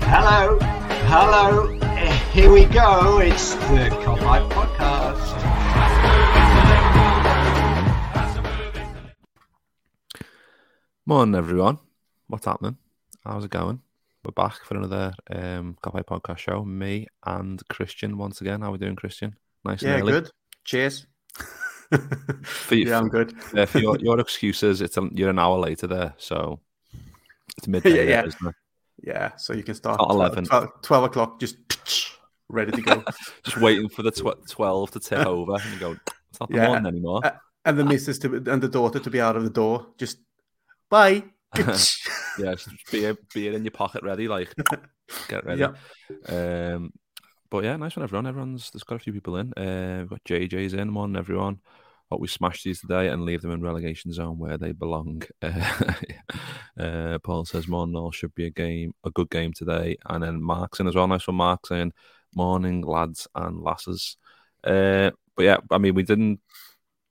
Hello, hello. Here we go. It's the Kopite Podcast. Morning, everyone. What's happening? How's it going? We're back for another um, Copy Podcast show. Me and Kristian once again. How are we doing, Kristian? Nice Yeah, and early. good. Cheers. For you- yeah, I'm good. uh, for your, your excuses, it's a, you're an hour later there, so it's midday. Yeah, yeah. isn't it? Yeah, so you can start 12 11. 12, 12 o'clock, just ready to go. Just waiting for the tw- twelve to tick over, and go, "It's not the Yeah. morning anymore." Uh, and the missus to and the daughter to be out of the door. Just bye. yeah, just beer, beer in your pocket, ready, like get ready. Yeah. Um, but yeah, nice one, everyone. Everyone's there's got a few people in. Uh, we've got JJ's in. one, everyone. Hope we smash these today and leave them in relegation zone where they belong. Uh, uh, Paul says, "Morning, all should be a game, a good game today." And then Mark's in as well. Nice one, Mark saying, "Morning, lads and lasses." Uh, but yeah, I mean, we didn't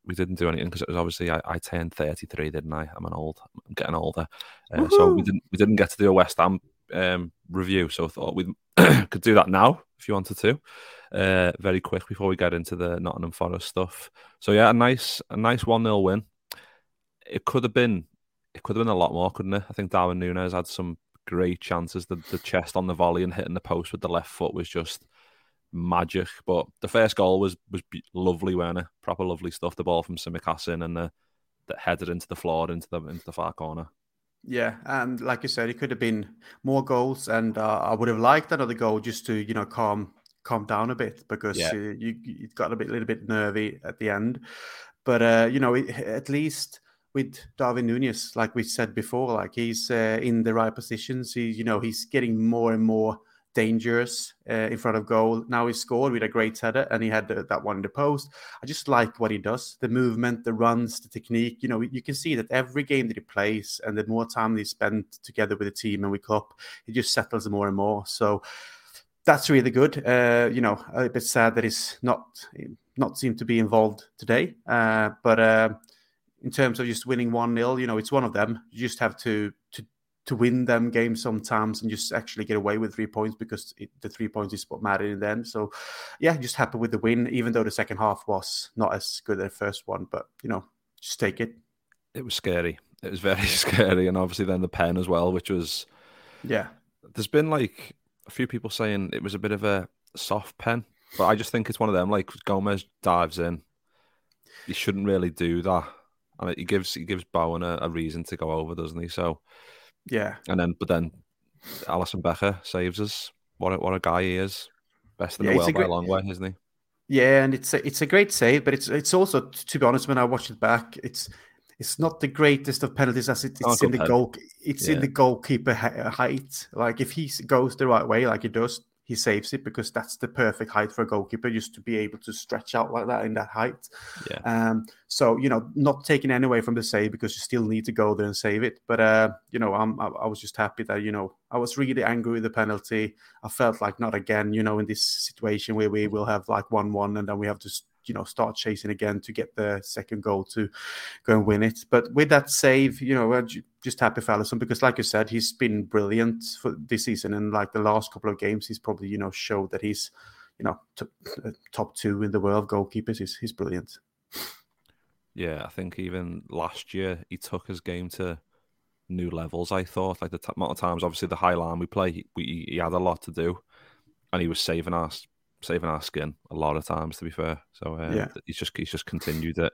we didn't do anything because it was obviously I, I turned 33, didn't I? I'm an old, I'm getting older, uh, so we didn't we didn't get to do a West Ham um, review. So I thought we could do that now if you wanted to, uh, very quick before we get into the Nottingham Forest stuff. So yeah, a nice a nice one 0 win. It could have been it could have been a lot more, couldn't it? I think Darwin Nunez had some great chances. The the chest on the volley and hitting the post with the left foot was just magic. But the first goal was was lovely, wasn't it? Proper lovely stuff. The ball from Simicassin and the that headed into the floor into the into the far corner. Yeah, and like you said, it could have been more goals, and uh, I would have liked another goal just to you know calm calm down a bit because Yeah. you you got a bit little bit nervy at the end. But uh, you know, it, at least with Darwin Nunez, like we said before, like he's uh, in the right positions. He, you know, he's getting more and more dangerous uh, in front of goal. Now he scored with a great header, and he had the, that one in the post. I just like what he does the movement, the runs, the technique. You know, you can see that every game that he plays and the more time he spent together with the team and with Klopp, he just settles more and more. So that's really good. Uh, you know, a bit sad that he's not not seemed to be involved today. Uh, but uh, in terms of just winning one 0 you know, it's one of them. You just have to to win them games sometimes and just actually get away with three points because it, the three points is what mattered in the end. So, yeah, just happy with the win, even though the second half was not as good as the first one. But you know, just take it. It was scary. It was very scary, and obviously then the pen as well, which was. Yeah, There's been like a few people saying it was a bit of a soft pen, but I just think it's one of them. Like Gomez dives in, he shouldn't really do that, and he gives he gives Bowen a, a reason to go over, doesn't he? So yeah, and then but then Alisson Becker saves us. What a, what a guy he is, best in Yeah, the world a by a long way, isn't he? Yeah, and it's a, it's a great save, but it's it's also to be honest, when I watch it back, it's it's not the greatest of penalties as it, Oh, it's in the goal. It's in the goalkeeper height. Like if he goes the right way, like he does, he saves it because that's the perfect height for a goalkeeper, just to be able to stretch out like that in that height. Yeah. Um, so you know, not taking any away from the save because you still need to go there and save it. But uh, you know, I'm, I, I was just happy that you know I was really angry with the penalty. I felt like not again, you know, in this situation where we will have like one-one and then we have to you know start chasing again to get the second goal to go and win it. But with that save, you know, just happy for Alisson because, like you said, he's been brilliant for this season and like the last couple of games, he's probably you know showed that he's you know top, uh, top two in the world goalkeepers. He's he's brilliant. Yeah, I think even last year he took his game to new levels. I thought like the t- amount of times, obviously the high line we play, we, he had a lot to do, and he was saving us saving our skin a lot of times. To be fair, so uh, Yeah. he's just he's just continued it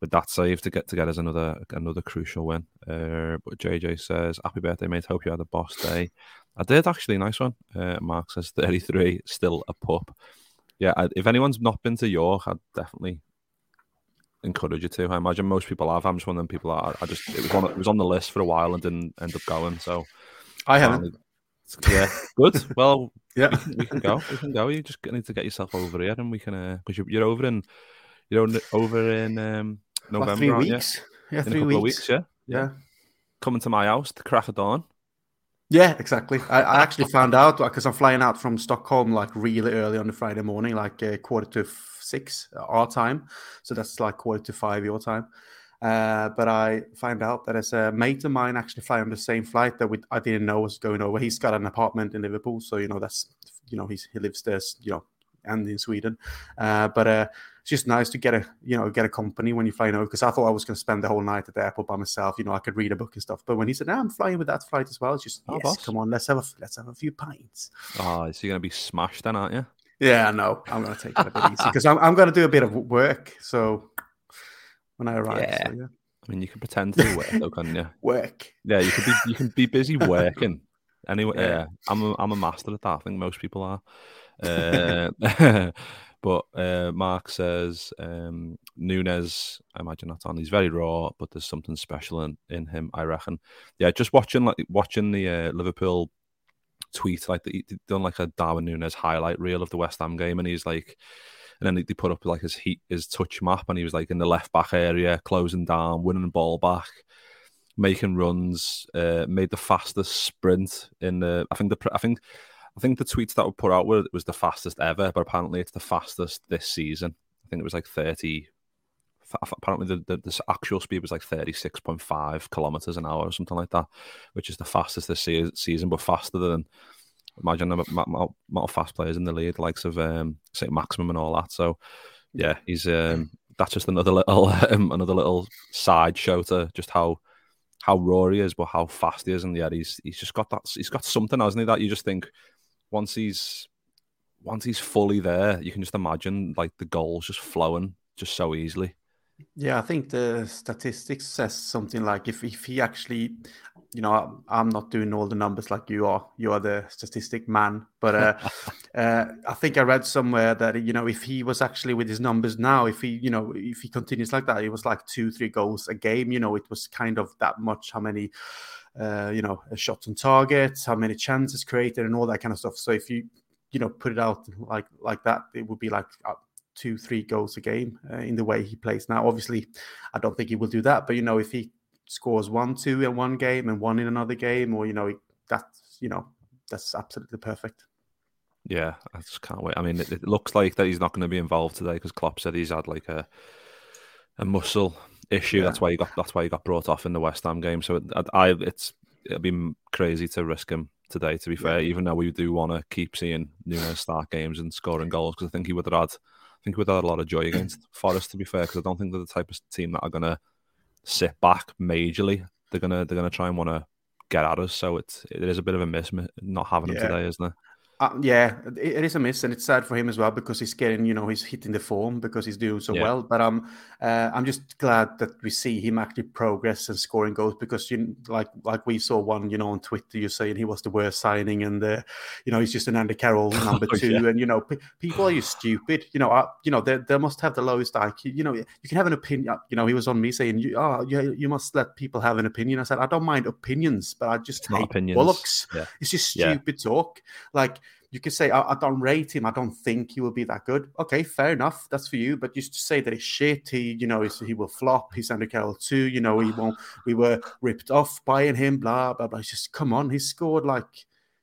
with that save to get to get us another another crucial win. Uh, but JJ says, "Happy birthday, mate! Hope you had a boss day." I did actually, nice one. Uh, Mark says, "33, still a pup." Yeah, I, if anyone's not been to York, I'd definitely encourage you to. I imagine most people have. I'm just one of them people. That I, I just it was on it was on the list for a while and didn't end up going. So I haven't. yeah, good. Well, Yeah. we can, we can go. We can go. You just need to get yourself over here, and we can because you're, you're over in you're over in um, November, three aren't you? weeks. Yeah, In a three couple weeks. of weeks, yeah. Yeah. Coming to my house the crack of dawn. Yeah, exactly. I, I actually found out because I'm flying out from Stockholm like really early on the Friday morning, like uh, quarter to six uh, our time. So that's like quarter to five your time. Uh, but I find out that as a mate of mine actually flying on the same flight that we, I didn't know was going over. He's got an apartment in Liverpool, so you know that's you know he's, he lives there, you know, and in Sweden. Uh, but uh, it's just nice to get a you know get a company when you're flying over because I thought I was going to spend the whole night at the airport by myself. You know, I could read a book and stuff. But when he said, "No, I'm flying with that flight as well," it's just Oh, yes, come on, let's have a let's have a few pints. Oh, so you're gonna be smashed then, aren't you? Yeah, no, I'm going to take it a bit easy because I'm I'm going to do a bit of work. So when I arrive, Yeah. so, yeah. I mean, you can pretend to work, though, can't you? work. Yeah, you can be you can be busy working. Anyway, Yeah. yeah, I'm a, I'm a master at that. I think most people are. Uh, but uh, Mark says um, Nunez. I imagine that's on. He's very raw, but there's something special in, in him. I reckon. Yeah, just watching like watching the uh, Liverpool tweet like the, he done like a Darwin Nunez highlight reel of the West Ham game, and he's like. And then they put up like his heat, his touch map, and he was like in the left back area, closing down, winning the ball back making runs, uh, made the fastest sprint in the. I think the I think I think the tweets that were put out were it was the fastest ever, but apparently it's the fastest this season. I think it was like thirty. Apparently, the, the, actual speed was like thirty six point five kilometers an hour or something like that, which is the fastest this se- season, but faster than imagine amount of fast players in the league, likes of um, Maximin and all that. So, yeah, he's um, that's just another little um, another little side show to just how how raw he is, but how fast he is, and yeah, he's he's just got that. He's got something, hasn't he? That you just think once he's once he's fully there, you can just imagine like the goals just flowing just so easily. Yeah, I think the statistics says something like if, if he actually, you know, I'm- not doing all the numbers like you are. You are the statistic man, but uh, uh, I think I read somewhere that you know if he was actually with his numbers now, if he, you know, if he continues like that, it was like two, three goals a game. You know, it was kind of that much. How many, uh, you know, shots on target, how many chances created, and all that kind of stuff. So if you, you know, put it out like like that, it would be like. Uh, two, three goals a game uh, in the way he plays now. Obviously, I don't think he will do that, but you know, if he scores one, two in one game and one in another game, or you know, that's you know, that's absolutely perfect. Yeah, I just can't wait. I mean, it, it looks like that he's not going to be involved today because Klopp said he's had like a a muscle issue. Yeah. That's why he got that's why he got brought off in the West Ham game. So it, I, it's it'd be crazy to risk him today. To be fair, even though we do want to keep seeing Nunez start games and scoring goals because I think he would have had I think he would have had a lot of joy against Forest. To be fair, because I don't think they're the type of team that are going to sit back majorly. They're gonna they're gonna try and want to get at us. So it's it is a bit of a miss not having him Yeah. today, isn't it? Uh, yeah, it, it is a miss, and it's sad for him as well because he's getting, you know, he's hitting the form because he's doing so Yeah. well. But um, uh, I'm just glad that we see him actually progress and scoring goals because you like like we saw one, you know, on Twitter, you're saying he was the worst signing, and uh, you know he's just an Andy Carroll number Oh, two, yeah. and you know, pe- people are just stupid. You know, uh, you know, they, they must have the lowest IQ. You know, you can have an opinion. You know, he was on me saying, you, oh, you, you must let people have an opinion. I said, I don't mind opinions, but I just It's hate bollocks. Yeah. It's just stupid talk. Like you could say, I, I don't rate him. I don't think he will be that good. Okay, fair enough. That's for you. But just to say that he's shit, he, you know, he will flop. He's Andy Carroll too. You know, he won't. We were ripped off buying him. Blah blah blah. It's just come on. He scored like,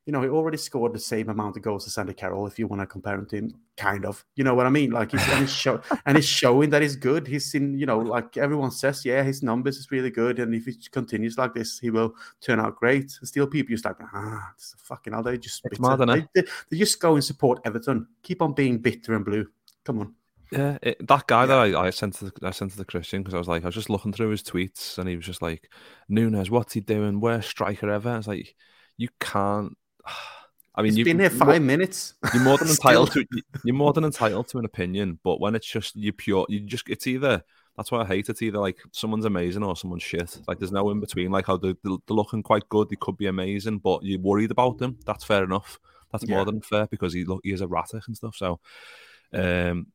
you know, he already scored the same amount of goals as Andy Carroll. If you want to compare him to him, kind of. You know what I mean? Like he's and he's, show, and he's showing that he's good. He's in. You know, like everyone says, yeah, his numbers is really good. And if he continues like this, he will turn out great. and Still, people just like, ah, it's a fucking hell. They just It's mad, they, they, they just go and support Everton. Keep on being bitter and blue. Come on. Yeah, it, that guy yeah. that I, I, sent to the, I sent to the Kristian because I was like I was just looking through his tweets and he was just like Nunez, what's he doing? Worst striker ever. It's like you can't. I mean, you've been here five minutes. You're more than entitled to. You're more than entitled to an opinion, but when it's just you pure, you just it's either. That's why I hate it. Either like someone's amazing or someone's shit. Like there's no in between. Like how they're, they're looking quite good, they could be amazing, but you're worried about them. That's fair enough. That's yeah. more than fair because he look he is erratic and stuff. So, um,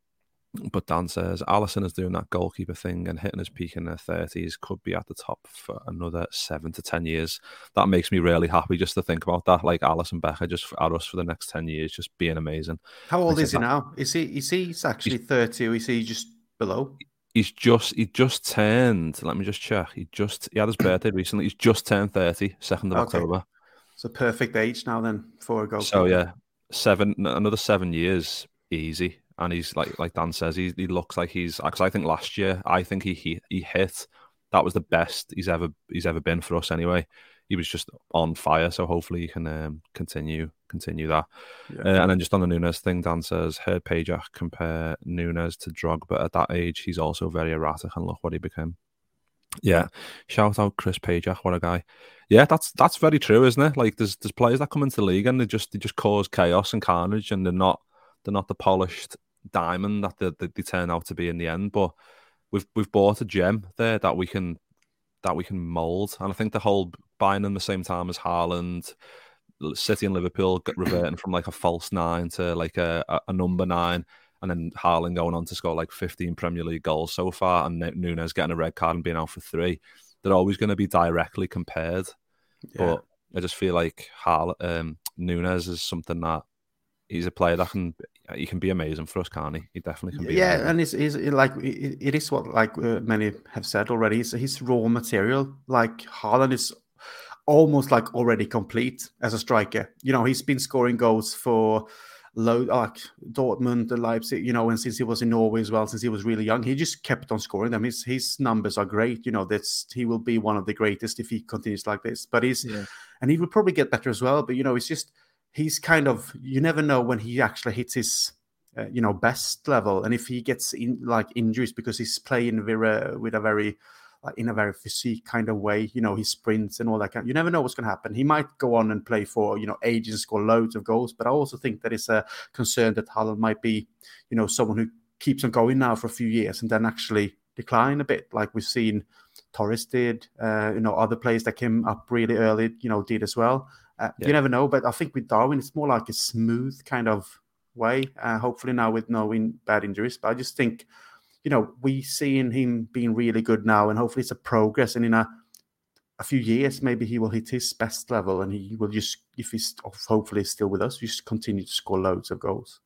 but Dan says Alisson is doing that goalkeeper thing and hitting his peak in their thirties. Could be at the top for another seven to ten years. That makes me really happy just to think about that. Like Alisson Becker just at us for the next ten years, just being amazing. How old is he that, now? Is he is he actually thirty or is he just below? He's just he just turned. Let me just check. He just he had his birthday recently. He's just turned 30, 2nd of okay. October. It's a perfect age now then for a goal. So yeah, seven another seven years easy and he's like like Dan says, he, he looks like he's because I think last year I think he, he he hit that was the best he's ever he's ever been for us anyway. He was just on fire, so hopefully he can um, continue continue that. Yeah. Uh, and then just on the Nunez thing, Dan says heard Pajak compare Nunez to drug. but at that age. He's also very erratic, and look what he became. Yeah, shout out Chris Pajak, what a guy. Yeah, that's that's very true, isn't it? Like there's there's players that come into the league and they just they just cause chaos and carnage, and they're not they're not the polished diamond that they, they, they turn out to be in the end. But we've we've bought a gem there that we can that we can mold, and I think the whole buying them the same time as Haaland, City and Liverpool reverting from like a false nine to like a, a, number nine, and then Haaland going on to score like 15 Premier League goals so far, and Nunez getting a red card and being out for three. They're always going to be directly compared, yeah. but I just feel like Haaland, um, Nunez is something that he's a player that can he can be amazing for us, can't he? He definitely can be. Yeah, amazing. and it's, it's like it, is what like uh, many have said already. He's, he's raw material. Like Haaland is almost like already complete as a striker. You know, he's been scoring goals for low like Dortmund, the Leipzig, you know, and since he was in Norway as well, since he was really young, he just kept on scoring them. His his numbers are great. You know, that's he will be one of the greatest if he continues like this. But he's yeah. and he will probably get better as well. But you know, it's just he's kind of you never know when he actually hits his uh, you know best level. And if he gets in like injuries because he's playing with a very in a very physique kind of way you know he sprints and all that kind of, you never know what's going to happen. He might go on and play for you know ages and score loads of goals. But i also think that it's a concern that Haaland might be you know someone who keeps on going now for a few years and then actually decline a bit like we've seen Torres did uh, you know other players that came up really early you know did as well uh, yeah. You never know, but I think with Darwin, it's more like a smooth kind of way. Uh, hopefully now with no in, bad injuries, but I just think, you know, we seeing him being really good now, and hopefully it's a progress. And in a a few years, maybe he will hit his best level, and he will just, if he's hopefully still with us, just continue to score loads of goals.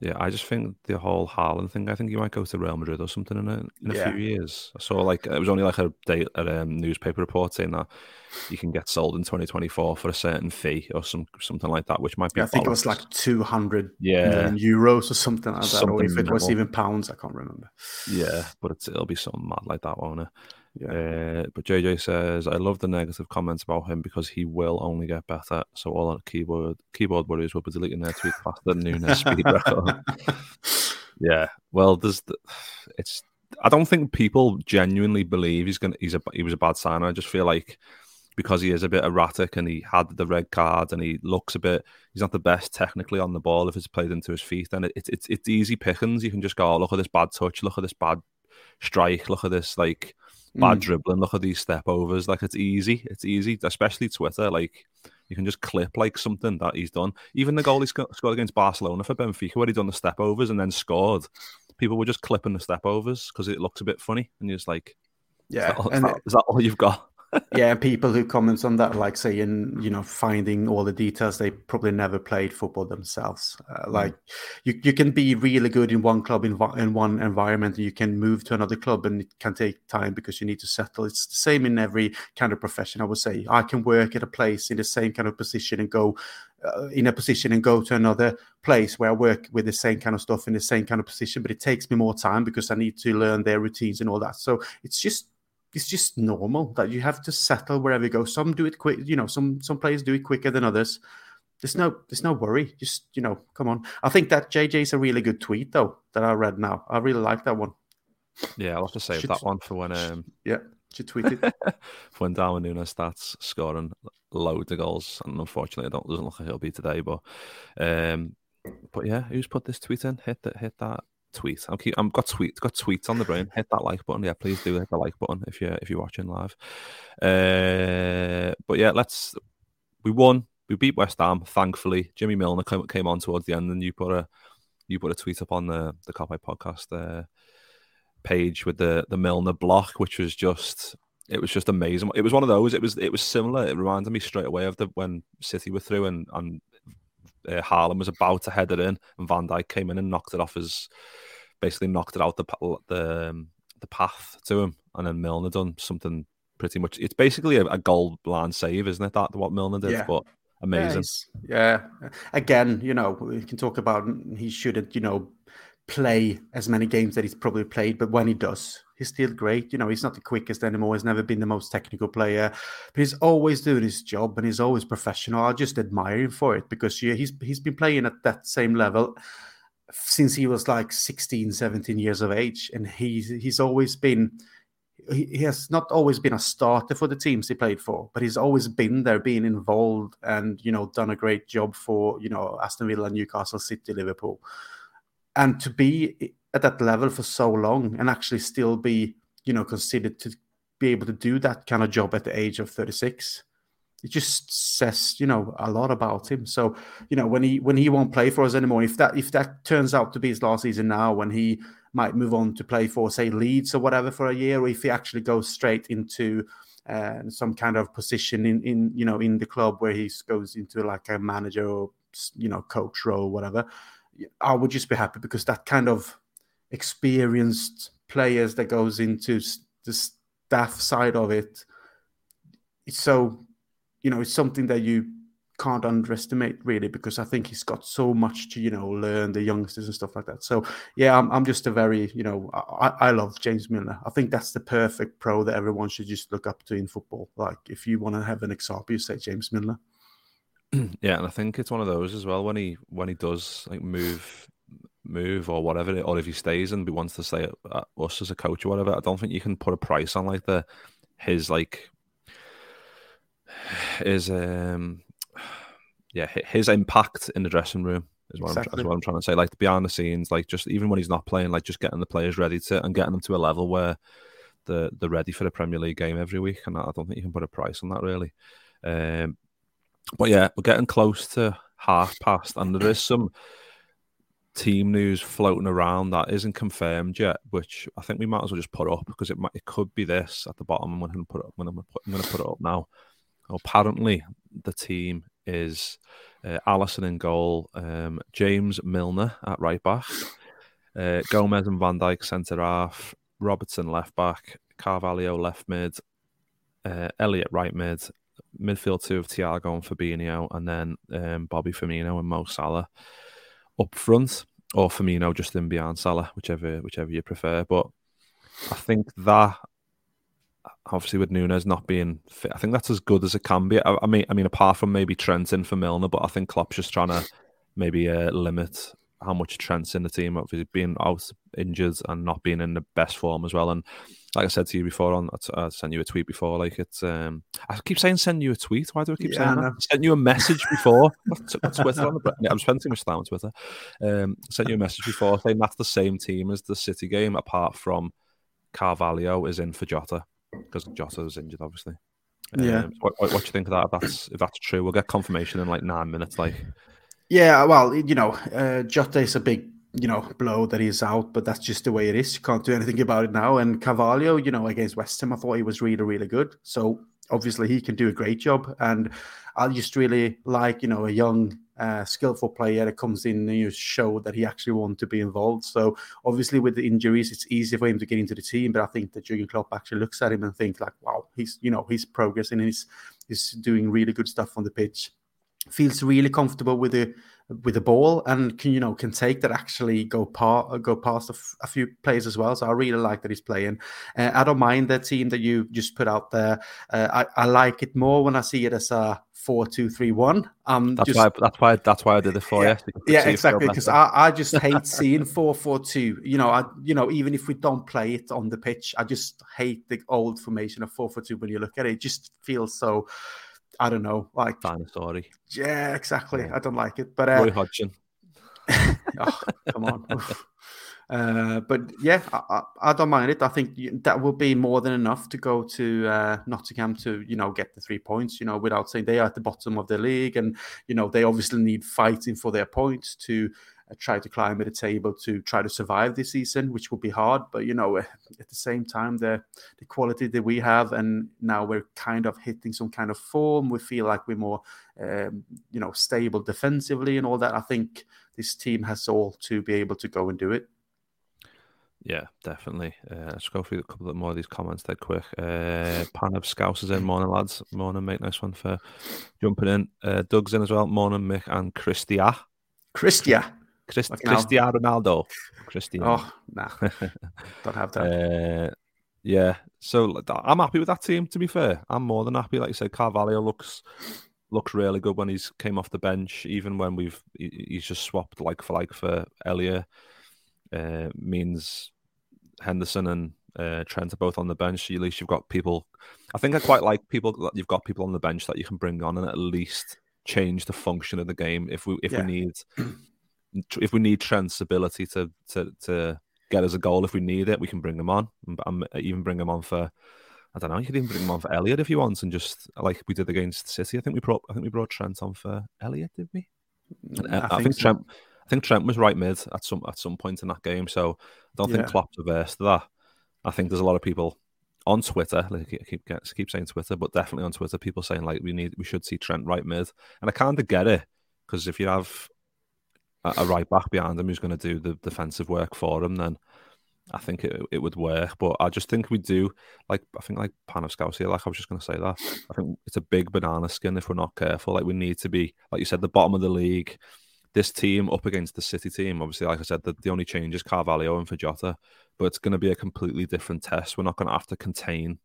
Yeah, I just think the whole Haaland thing. I think he might go to Real Madrid or something in a in a yeah. few years. I saw like it was only like a day a um, newspaper report saying that you can get sold in 2024 for a certain fee or some something like that, which might be. Yeah, I think it was like 200 yeah. euros or something like that, something or if it was even pounds, I can't remember. Yeah, but it'll be something mad like that, won't it? Yeah. Uh, but JJ says, I love the negative comments about him because he will only get better. So all our keyboard keyboard warriors will be deleting their tweet faster than Nunez speed record. yeah. Well, there's the, it's. I don't think people genuinely believe he's gonna. He's a he was a bad signer. I just feel like because he is a bit erratic and he had the red card and he looks a bit. He's not the best technically on the ball if it's played into his feet. Then it's it's it's easy pickings. You can just go, oh, look at this bad touch. Look at this bad strike. Look at this like bad mm. dribbling. Look at these step overs. Like it's easy. It's easy, especially Twitter. Like you can just clip like something that he's done. Even the goal he scored against Barcelona for Benfica, where he done the step overs and then scored. People were just clipping the step overs because it looks a bit funny, and you're just like, "Yeah, is that, is that, is that all you've got?" Yeah, people who comment on that, like saying, you know, finding all the details, they probably never played football themselves. Uh, like, you, you can be really good in one club, in, in one environment, and you can move to another club, and it can take time because you need to settle. It's the same in every kind of profession, I would say. I can work at a place in the same kind of position and go uh, in a position and go to another place where I work with the same kind of stuff in the same kind of position, but it takes me more time because I need to learn their routines and all that. So it's just it's just normal that you have to settle wherever you go. Some do it quick, you know. Some some players do it quicker than others. there's no there's no worry. Just you know, come on. I think that JJ's a really good tweet though that I read now. I really like that one. Yeah, I'll have to save should, that one for when um yeah, should tweet it when Darwin Nunez starts scoring loads of goals. And unfortunately, it don't doesn't look like he'll be today. But um, but yeah, who's put this tweet in? Hit that, hit that tweet. I'm keep, I've got tweet, got tweets on the brain. Hit that like button. Yeah, please do hit the like button if you if you're watching live. Uh, but yeah, let's. We won we beat West Ham, thankfully. Jimmy Milner came, came on towards the end, and you put a you put a tweet up on the the Copy podcast uh, page with the the Milner block, which was just it was just amazing. It was one of those. It was it was similar. It reminded me straight away of the when City were through and and uh, Haaland was about to head it in, and Van Dijk came in and knocked it off his basically knocked it out the the um, the path to him, and then Milner done something pretty much. It's basically a, a goal line save, isn't it? That what Milner did, yeah. but amazing. Yeah, yeah. Again, you know, we can talk about he shouldn't, you know, play as many games that he's probably played, but when he does, he's still great. You know, he's not the quickest anymore. He's never been the most technical player, but he's always doing his job and he's always professional. I just admire him for it because yeah, he's he's been playing at that same level since he was like 16, 17 years of age, and he's he's always been he, he has not always been a starter for the teams he played for, but he's always been there, being involved, and you know, done a great job for you know Aston Villa, Newcastle City, Liverpool, and to be at that level for so long and actually still be you know considered to be able to do that kind of job at the age of 36 it just says you know a lot about him so you know when he when he won't play for us anymore if that if that turns out to be his last season now when he might move on to play for, say, Leeds or whatever for a year, or if he actually goes straight into uh, some kind of position in, in you know in the club where he goes into like a manager or you know coach role, or whatever. I would just be happy because that kind of experienced players that goes into the staff side of it, it's so you know it's something that you can't underestimate really because I think he's got so much to you know learn the youngsters and stuff like that. So yeah, I'm, I'm just a very you know I, I love James Milner. I think that's the perfect pro that everyone should just look up to in football. Like if you want to have an example, you say James Milner. Yeah, and I think it's one of those as well when he when he does like move move or whatever, or if he stays and he wants to stay at, us as a coach or whatever. I don't think you can put a price on like the his like his um yeah, his impact in the dressing room is what, exactly. I'm, what I'm trying to say. Like behind the scenes, like just even when he's not playing, like just getting the players ready to and getting them to a level where they're, they're ready for the Premier League game every week. And I don't think you can put a price on that really. Um, but yeah, we're getting close to half past, and there is some team news floating around that isn't confirmed yet, which I think we might as well just put up because it might it could be this at the bottom. I'm going to put it up. I'm going to put it up now. Apparently, the team is uh, Alisson in goal, um, James Milner at right back, uh, Gomez and Van Dijk centre half, Robertson left back, Carvalho left mid, uh, Elliott right mid, midfield two of Thiago and Fabinho, and then um, Bobby Firmino and Mo Salah up front, or Firmino just in behind Salah, whichever whichever you prefer. But I think that obviously with Nunez not being fit, I think that's as good as it can be. I, I mean, I mean, apart from maybe Trent in for Milner, but I think Klopp's just trying to maybe uh, limit how much Trent's in the team, obviously being out injured and not being in the best form as well. And like I said to you before, on I sent you a tweet before. Like it's, um, I keep saying send you a tweet. Why do I keep yeah, saying that? I sent you a message before. Twitter on the, I'm spending too much time on Twitter. Um, sent you a message before saying that's the same team as the City game, apart from Carvalho is in for Jota because Jota was injured, obviously. Yeah. Um, what, what, what, do you think of that? If that's if that's true, we'll get confirmation in like nine minutes. Like, yeah, well, you know, uh, Jota is a big you know blow that he's out, but that's just the way it is. You can't do anything about it now. And Carvalho, you know, against West Ham, I thought he was really really good. So obviously he can do a great job. And I just really like you know a young uh, skillful player that comes in and you show that he actually wants to be involved. So obviously with the injuries, it's easy for him to get into the team. But I think that Jurgen Klopp actually looks at him and thinks like, wow, he's you know he's progressing and he's he's doing really good stuff on the pitch. feels really comfortable with the with the ball and can you know can take that actually go part go past a, f- a few players as well. So I really like that he's playing. Uh, I don't mind the team that you just put out there. Uh, I, I like it more when I see it as a four two three one. Um, that's just, why that's why that's why I did it for yeah, you. Yeah, exactly. Because I, I just hate seeing four four two. You know, I you know even if we don't play it on the pitch, I just hate the old formation of four four two. When you look at it, it just feels so. I don't know, like dinosaur. Yeah, exactly. Yeah. I don't like it. But uh, Roy Hodgson. oh, come on. Uh, but yeah, I, I, don't mind it. I think that will be more than enough to go to uh, Nottingham to you know get the three points. You know, without saying they are at the bottom of the league, and you know they obviously need fighting for their points to try to climb at the table to try to survive this season, which will be hard. But you know, at the same time, the the quality that we have, and now we're kind of hitting some kind of form. We feel like we're more, um, you know, stable defensively and all that. I think this team has all to be able to go and do it. Yeah, definitely. Uh, let's go through a couple of more of these comments there quick. Uh, Pan of Scouse is in. Morning, lads. Morning, mate. Nice one for jumping in. Uh, Doug's in as well. Morning, Mick and Christia. Christia. Christ- Cristiano Ronaldo. Cristiano. Oh, nah. Don't have that. Uh, yeah. So I'm happy with that team, to be fair. I'm more than happy. Like you said, Carvalho looks looks really good when he's came off the bench, even when we've he's just swapped like for like for Elliott. Uh, means Henderson and uh, Trent are both on the bench. At least you've got people. I think I quite like people that you've got people on the bench that you can bring on and at least change the function of the game if we if yeah. we need if we need Trent's ability to to to get us a goal if we need it, we can bring him on. and even bring him on for I don't know. You could even bring him on for Elliott if you want, and just like we did against City. I think we brought I think we brought Trent on for Elliot, did we? And, uh, I, I, think, so. Trent. I think Trent was right mid at some at some point in that game. So I don't yeah. think Klopp's averse to that. I think there's a lot of people on Twitter, like I keep keep saying Twitter, but definitely on Twitter, people saying like we need we should see Trent right mid, and I kind of get it because if you have a, right back behind him who's going to do the defensive work for him, then I think it, it would work. But I just think we do like I think like Pan of Scouts here, like I was just going to say that. I think it's a big banana skin if we're not careful. Like we need to be, like you said, the bottom of the league. This team up against the City team, obviously, like I said, the, the only change is Carvalho and Jota, but it's going to be a completely different test. We're not going to have to contain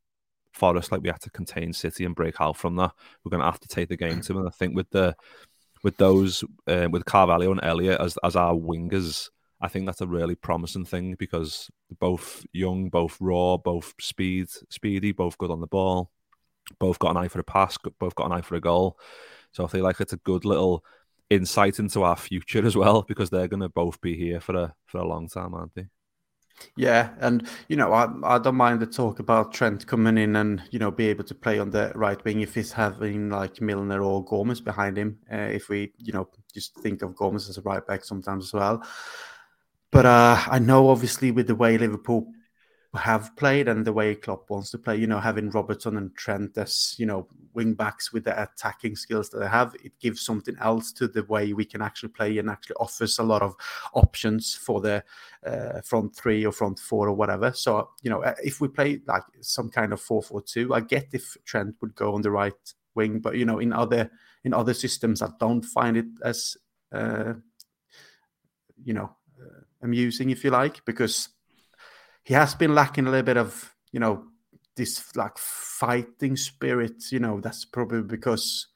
Forest like we had to contain City and break out from that. We're going to have to take the game to them. And I think with the with those uh, with Carvalho and Elliot as as our wingers, I think that's a really promising thing because both young, both raw, both speed, speedy, both good on the ball, both got an eye for a pass, both got an eye for a goal. So I feel like it's a good little insight into our future as well because they're going to both be here for a for a long time, aren't they? Yeah, and you know, I I don't mind the talk about Trent coming in and you know be able to play on the right wing if he's having like Milner or Gomez behind him. Uh, if we you know just think of Gomez as a right back sometimes as well. But uh, I know obviously with the way Liverpool have played and the way Klopp wants to play, you know, having Robertson and Trent as, you know, wing backs with the attacking skills that they have, it gives something else to the way we can actually play and actually offers a lot of options for the uh, front three or front four or whatever. So, you know, if we play like some kind of 4 4 2, I get if Trent would go on the right wing, but, you know, in other in other systems, I don't find it as, uh, you know, uh, amusing, if you like, because he has been lacking a little bit of you know this like fighting spirit. You know that's probably because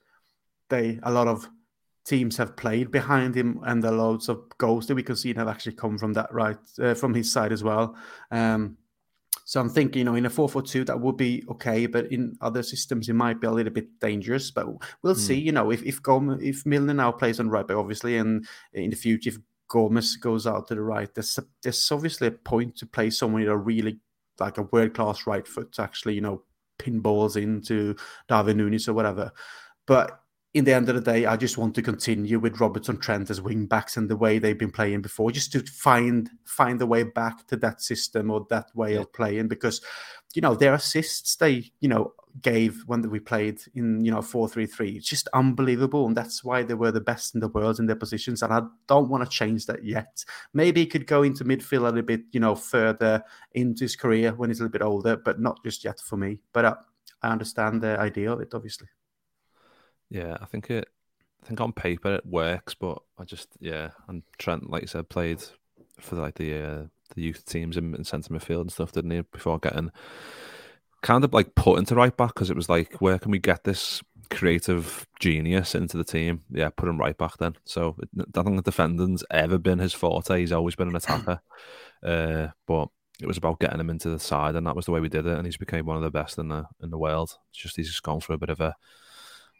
they a lot of teams have played behind him, and the loads of goals that we can see have actually come from that right uh, from his side as well. Um, so I'm thinking, you know, in a 4-4-2 that would be okay, but in other systems it might be a little bit dangerous. But we'll mm. see. You know, if if Gom- if Milner now plays on right back, obviously, and in the future if Gomez goes out to the right, there's a, there's obviously a point to play someone with a really like a world class right foot to actually you know pin balls into Darwin Nunez or whatever. But in the end of the day, I just want to continue with Robertson Trent as wing backs and the way they've been playing before, just to find find a way back to that system or that way of playing. Because you know their assists they you know gave when we played in you know four three three. It's just unbelievable, and that's why they were the best in the world in their positions. And I don't want to change that yet. Maybe he could go into midfield a little bit, you know, further into his career when he's a little bit older, but not just yet for me. But uh, I understand the idea of it, obviously. Yeah, I think it. I think on paper it works, but I just yeah. And Trent, like you said, played for like the uh, the youth teams in, in centre midfield and stuff, didn't he? Before getting kind of like put into right back because it was like, where can we get this creative genius into the team? Yeah, put him right back then. So I don't think the defending's ever been his forte. He's always been an attacker, uh, but it was about getting him into the side, and that was the way we did it. And he's became one of the best in the in the world. It's just he's just gone for a bit of a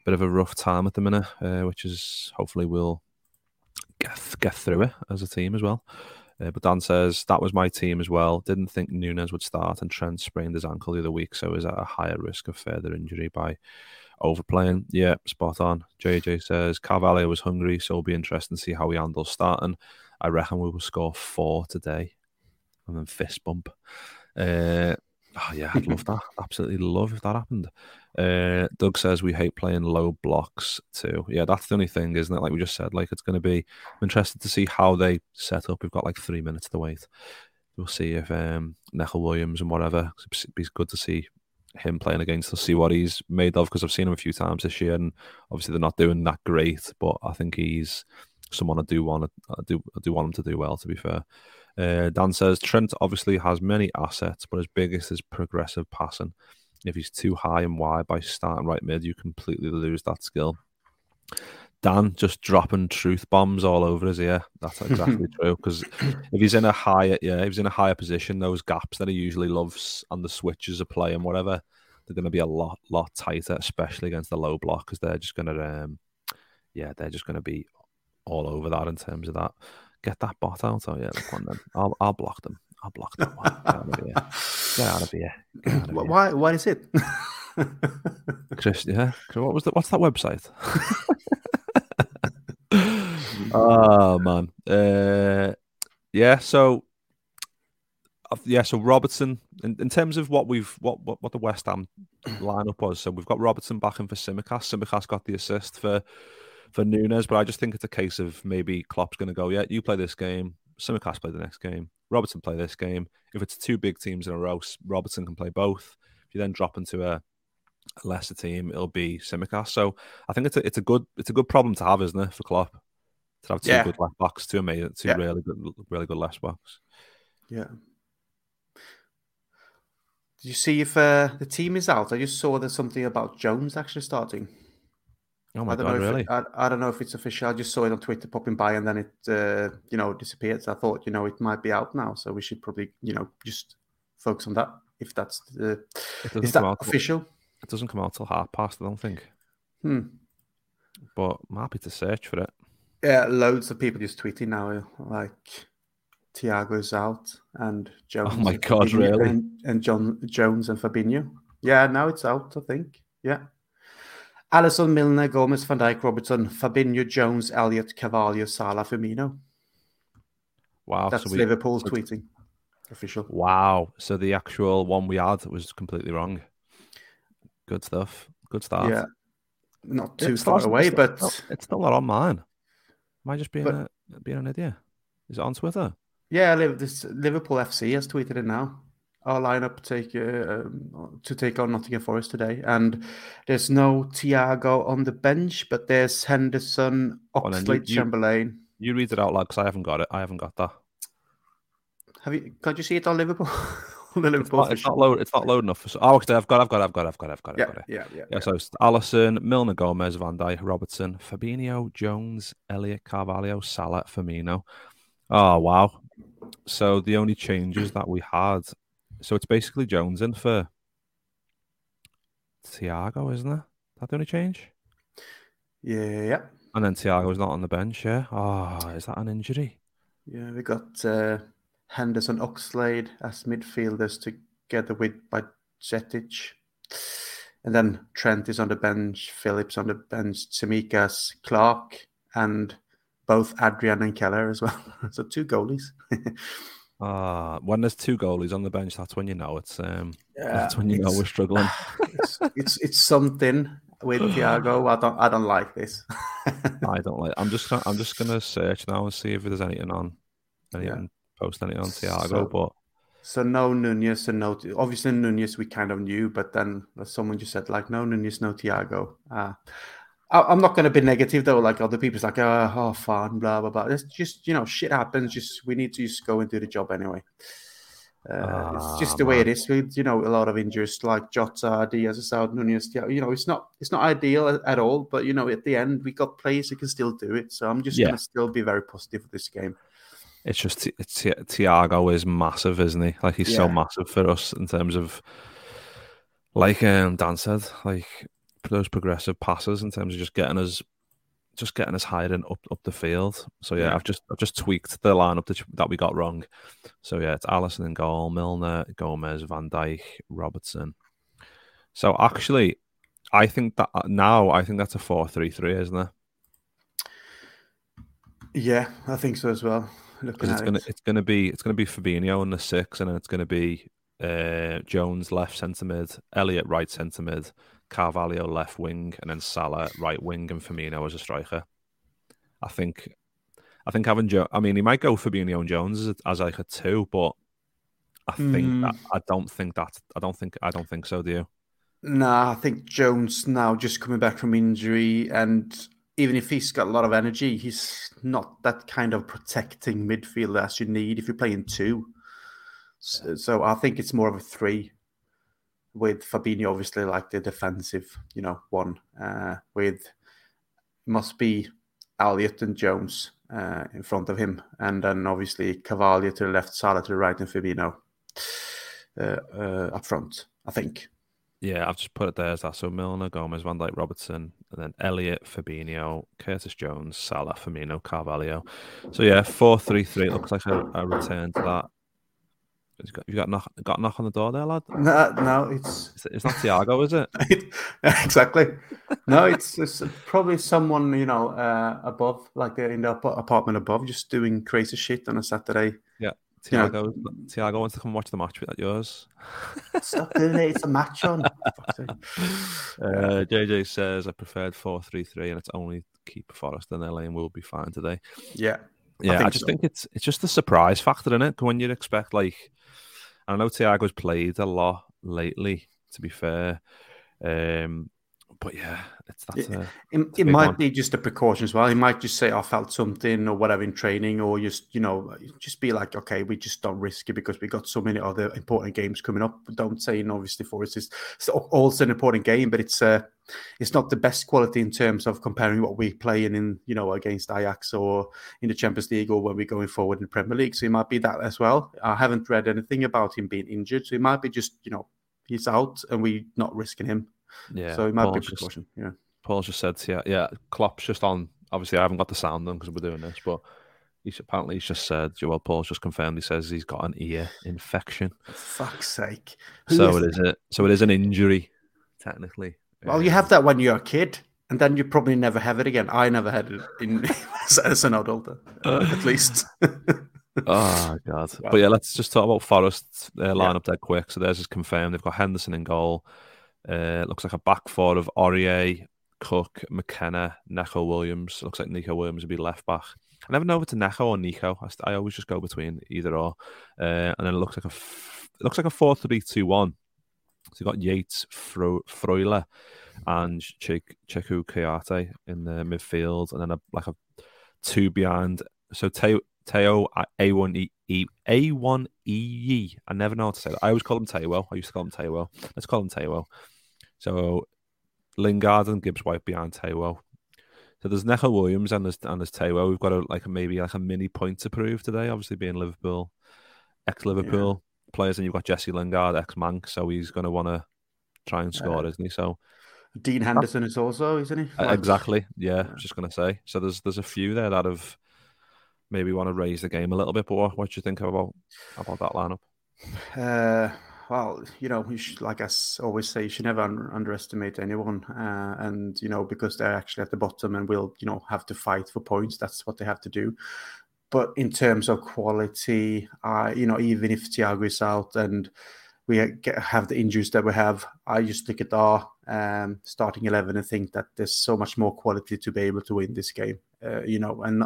bit of a rough time at the minute, uh, which is hopefully we'll get get through it as a team as well. Uh, but Dan says that was my team as well. Didn't think Nunez would start, and Trent sprained his ankle the other week, so is at a higher risk of further injury by overplaying. Yeah, spot on. JJ says Carvalho was hungry, so it'll be interesting to see how he handles starting. I reckon we will score four today, and then fist bump. Uh, oh yeah, I'd love that. Absolutely love if that happened. Uh, Doug says we hate playing low blocks too. Yeah, that's the only thing, isn't it? Like we just said, like it's going to be I'm interested to see how they set up. We've got like three minutes to wait. We'll see if um, Neco Williams and whatever. It'd be good to see him playing against to see what he's made of because I've seen him a few times this year, and obviously they're not doing that great. But I think he's someone I do want to I do I do want him to do well. To be fair, uh, Dan says Trent obviously has many assets, but his biggest is progressive passing. If he's too high and wide by starting right mid, you completely lose that skill. Dan just dropping truth bombs all over his ear. That's exactly true. Because if he's in a higher, yeah, if he's in a higher position, those gaps that he usually loves and the switches of play and whatever, they're going to be a lot, lot tighter, especially against the low block, because they're just going to, um, yeah, they're just going to be all over that in terms of that. Get that bot out. Oh yeah, look on then. I'll, I'll block them. I'll block that one. Get out of here. Get out of here. Out of Why? Why is it? Chris, yeah. What was that? What's that website? oh man. Uh, yeah. So. Yeah, so Robertson. In, in terms of what we've what, what what the West Ham lineup was, so we've got Robertson back in for Tsimikas. Tsimikas got the assist for for Nunez, but I just think it's a case of maybe Klopp's going to go, yeah, you play this game, Tsimikas play the next game, Robertson play this game. If it's two big teams in a row, Robertson can play both. If you then drop into a, a lesser team, it'll be Tsimikas. So I think it's a it's a good it's a good problem to have, isn't it, for Klopp to have two yeah. good left backs, two amazing, two yeah. really good really good left backs. Yeah. Did you see if uh, the team is out? I just saw there's something about Jones actually starting. Oh my I don't god, know really? It, I, I, don't know if it's official. I just saw it on Twitter popping by, and then it, uh, you know, disappeared. So I thought, you know, it might be out now. So we should probably, you know, just focus on that. If that's the, is that out, official? It doesn't come out till half past. I don't think. Hmm. But I'm happy to search for it. Yeah, loads of people just tweeting now, like Thiago's out and Jones. Oh my god, really? And, and John Jones and Fabinho. Yeah, now it's out. I think. Yeah. Alisson, Milner, Gomez, Van Dijk, Robertson, Fabinho, Jones, Elliot, Carvalho, Salah, Firmino. Wow. That's so we, Liverpool's tweeting. Official. Wow. So the actual one we had was completely wrong. Good stuff. Good start. Yeah. Not too it's far away, it's but it's still not on mine. Am I just being but, a, being an idiot? Is it on Twitter? Yeah, this Liverpool FC has tweeted it now our lineup take uh, um, to take on Nottingham Forest today, and there's no Thiago on the bench, but there's Henderson, Oxlade, well, you, Chamberlain. You, you read it out loud because I haven't got it. I haven't got that. Have you? Can't you see it on Liverpool? on the Liverpool. It's not, it's not load. It's not load enough. For, oh, okay, I've got. I've got. I've got. I've got. I've got. I've got it. Yeah, yeah, yeah. yeah. So it's Alisson, Milner, Gomez, Van Dijk, Robertson, Fabinho, Jones, Elliot, Carvalho, Salah, Firmino. Oh wow! So the only changes that we had so it's basically Jones in for Thiago, isn't it? That the only change? Yeah. And then Thiago's not on the bench, yeah? Oh, is that an injury? Yeah, we got uh, Henderson Oxlade as midfielders together with Bajcetic. And then Trent is on the bench, Phillips on the bench, Tsimikas, Clark, and both Adrian and Kelleher as well. so two goalies. Uh, when there's two goalies on the bench, that's when you know it's um, yeah, that's when you know we're struggling. It's, it's, it's something with Thiago. I don't I don't like this. I don't like. I'm just I'm just gonna search now and see if there's anything on anything yeah. post anything on Thiago. So, but so no Nunez and no obviously Nunez we kind of knew, but then someone just said like no Nunez, no Thiago. Uh, I, am not going to be negative though. Like other people's like, oh, oh, fun, blah blah blah. It's just you know, shit happens. Just we need to just go and do the job anyway. Uh, it's ah, just the way it is with you know a lot of injuries like Jota, Diaz, South Nunez. You know, it's not it's not ideal at all, but you know at the end we got players who can still do it. So I'm just yeah. going to still be very positive for this game. It's just it's, Thiago is massive, isn't he? Like he's yeah. so massive for us in terms of, like um, Dan said, like those progressive passes in terms of just getting us just getting us hiding up up the field. So yeah, yeah, I've just I've just tweaked the lineup that, that we got wrong. So yeah, it's Alisson in goal, Milner, Gomez, Van Dijk, Robertson. So actually, I think that uh, now I think that's a four-three-three, isn't it? Yeah, I think so as well. Looking it's gonna it. it's gonna be it's gonna be Fabinho in the six, and then it's gonna be uh, Jones left centre mid, Elliott right centre mid, Carvalho left wing, and then Salah right wing, and Firmino as a striker. I think, I think having Joe. I mean, he might go for Fabinho and Jones as, as like a two, but I think mm. that, I don't think that. I don't think. I don't think so. Do you? Nah, I think Jones now just coming back from injury, and even if he's got a lot of energy, he's not that kind of protecting midfielder as you need if you're playing two. So, so I think it's more of a three with Fabinho, obviously, like the defensive, you know, one. Uh, with must be Elliott and Jones uh, in front of him, and then obviously Carvalho to the left, Salah to the right, and Fabinho uh, uh, up front. I think. Yeah, I've just put it there as that. So Milner, Gomez, Van Dijk, Robertson, and then Elliott, Fabinho, Curtis Jones, Salah, Firmino, Carvalho. So yeah, four three three. It Looks like a, a return to that you got, you got knock got knock on the door there, lad? No, no, it's it's not Thiago, is it? exactly. No, it's, it's probably someone you know uh, above, like in the apartment above, just doing crazy shit on a Saturday. Yeah, Thiago. You know, Thiago wants to come watch the match with that yours. Stop doing it. It's a match on. Uh, JJ says I preferred four three three, and it's only keep Forest and LA, and we'll be fine today. Yeah. Yeah, I, I just so. think it's it's just the surprise factor in it. When you'd expect like I know Thiago's played a lot lately, to be fair. Um, but yeah, it's that's a, it, it might one. be just a precaution as well. He might just say, "I felt something" or whatever in training, or just you know, just be like, "Okay, we just don't risk it because we got so many other important games coming up." Don't say, and obviously, for us, it's, it's also an important game, but it's uh, it's not the best quality in terms of comparing what we play in, in you know, against Ajax or in the Champions League or when we're going forward in the Premier League. So it might be that as well. I haven't read anything about him being injured, so it might be just you know he's out and we're not risking him. Yeah. So it might Paul's be precaution. Just, yeah. Paul's just said, yeah, yeah, Klopp's just on. Obviously, I haven't got the sound on because we're doing this, but he's apparently he's just said, well, Paul's just confirmed. He says he's got an ear infection. fuck's sake! Who so is it is a so it is an injury, technically. Well, you have that when you're a kid, and then you probably never have it again. I never had it in as an adult, uh, at least. oh god! Wow. But yeah, let's just talk about Forest's uh, lineup yeah. dead quick. So there's is confirmed. They've got Henderson in goal. Uh, looks like a back four of Aurier, Cook, McKenna, Neco Williams. Looks like Neco Williams would be left back. I never know if it's a Neco or Nico. I, I always just go between either or. Uh, and then it looks like a f- it looks like a four three two one. So you've got Yates, Fro- Freuler, and Ch- Kouyaté in the midfield, and then a, like a two behind. So Teo, Teo Awoniyi Awoniyi. I never know how to say that. I always call him Teo. I used to call him Teo. Let's call him Teo. So Lingard and Gibbs White behind Taiwo. So there's Neco Williams and there's and there's Taiwo. We've got a, like a, maybe like a mini point to prove today. Obviously being Liverpool, ex Liverpool yeah. players, and you've got Jesse Lingard, ex Manc, so he's going to want to try and score, uh, isn't he? So Dean Henderson is also, isn't he? Uh, exactly. Yeah, yeah. I was just going to say. So there's there's a few there that have maybe want to raise the game a little bit. But what, what do you think about about that lineup? Uh, well, you know, you should, like I always say, you should never un- underestimate anyone. Uh, and, you know, because they're actually at the bottom and will, you know, have to fight for points. That's what they have to do. But in terms of quality, uh, you know, even if Thiago is out and we get, have the injuries that we have, I just look at our um, starting 11 and think that there's so much more quality to be able to win this game, uh, you know, and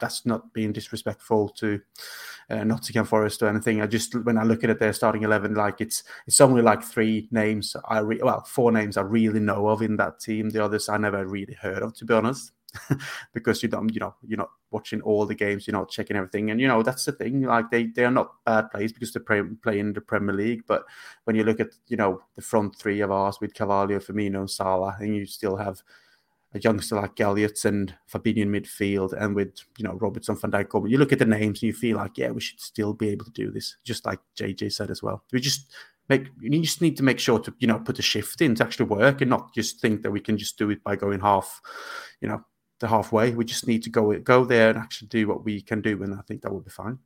that's not being disrespectful to uh, Nottingham Forest or anything. I just when I look at it, their starting eleven, like it's it's only like three names I re- well four names I really know of in that team. The others I never really heard of, to be honest. because you don't, you know, you're not watching all the games, you're not checking everything, and you know that's the thing. Like they, they are not bad players because they're play in the Premier League. But when you look at, you know, the front three of ours with Carvalho, Firmino, Salah, and you still have a youngster like Elliott and Fabinho in midfield, and with you know Robertson, Van Dijk, you look at the names and you feel like, yeah, we should still be able to do this. Just like JJ said as well, we just make you just need to make sure to you know put a shift in to actually work and not just think that we can just do it by going half, you know, the halfway. We just need to go go there and actually do what we can do, and I think that will be fine.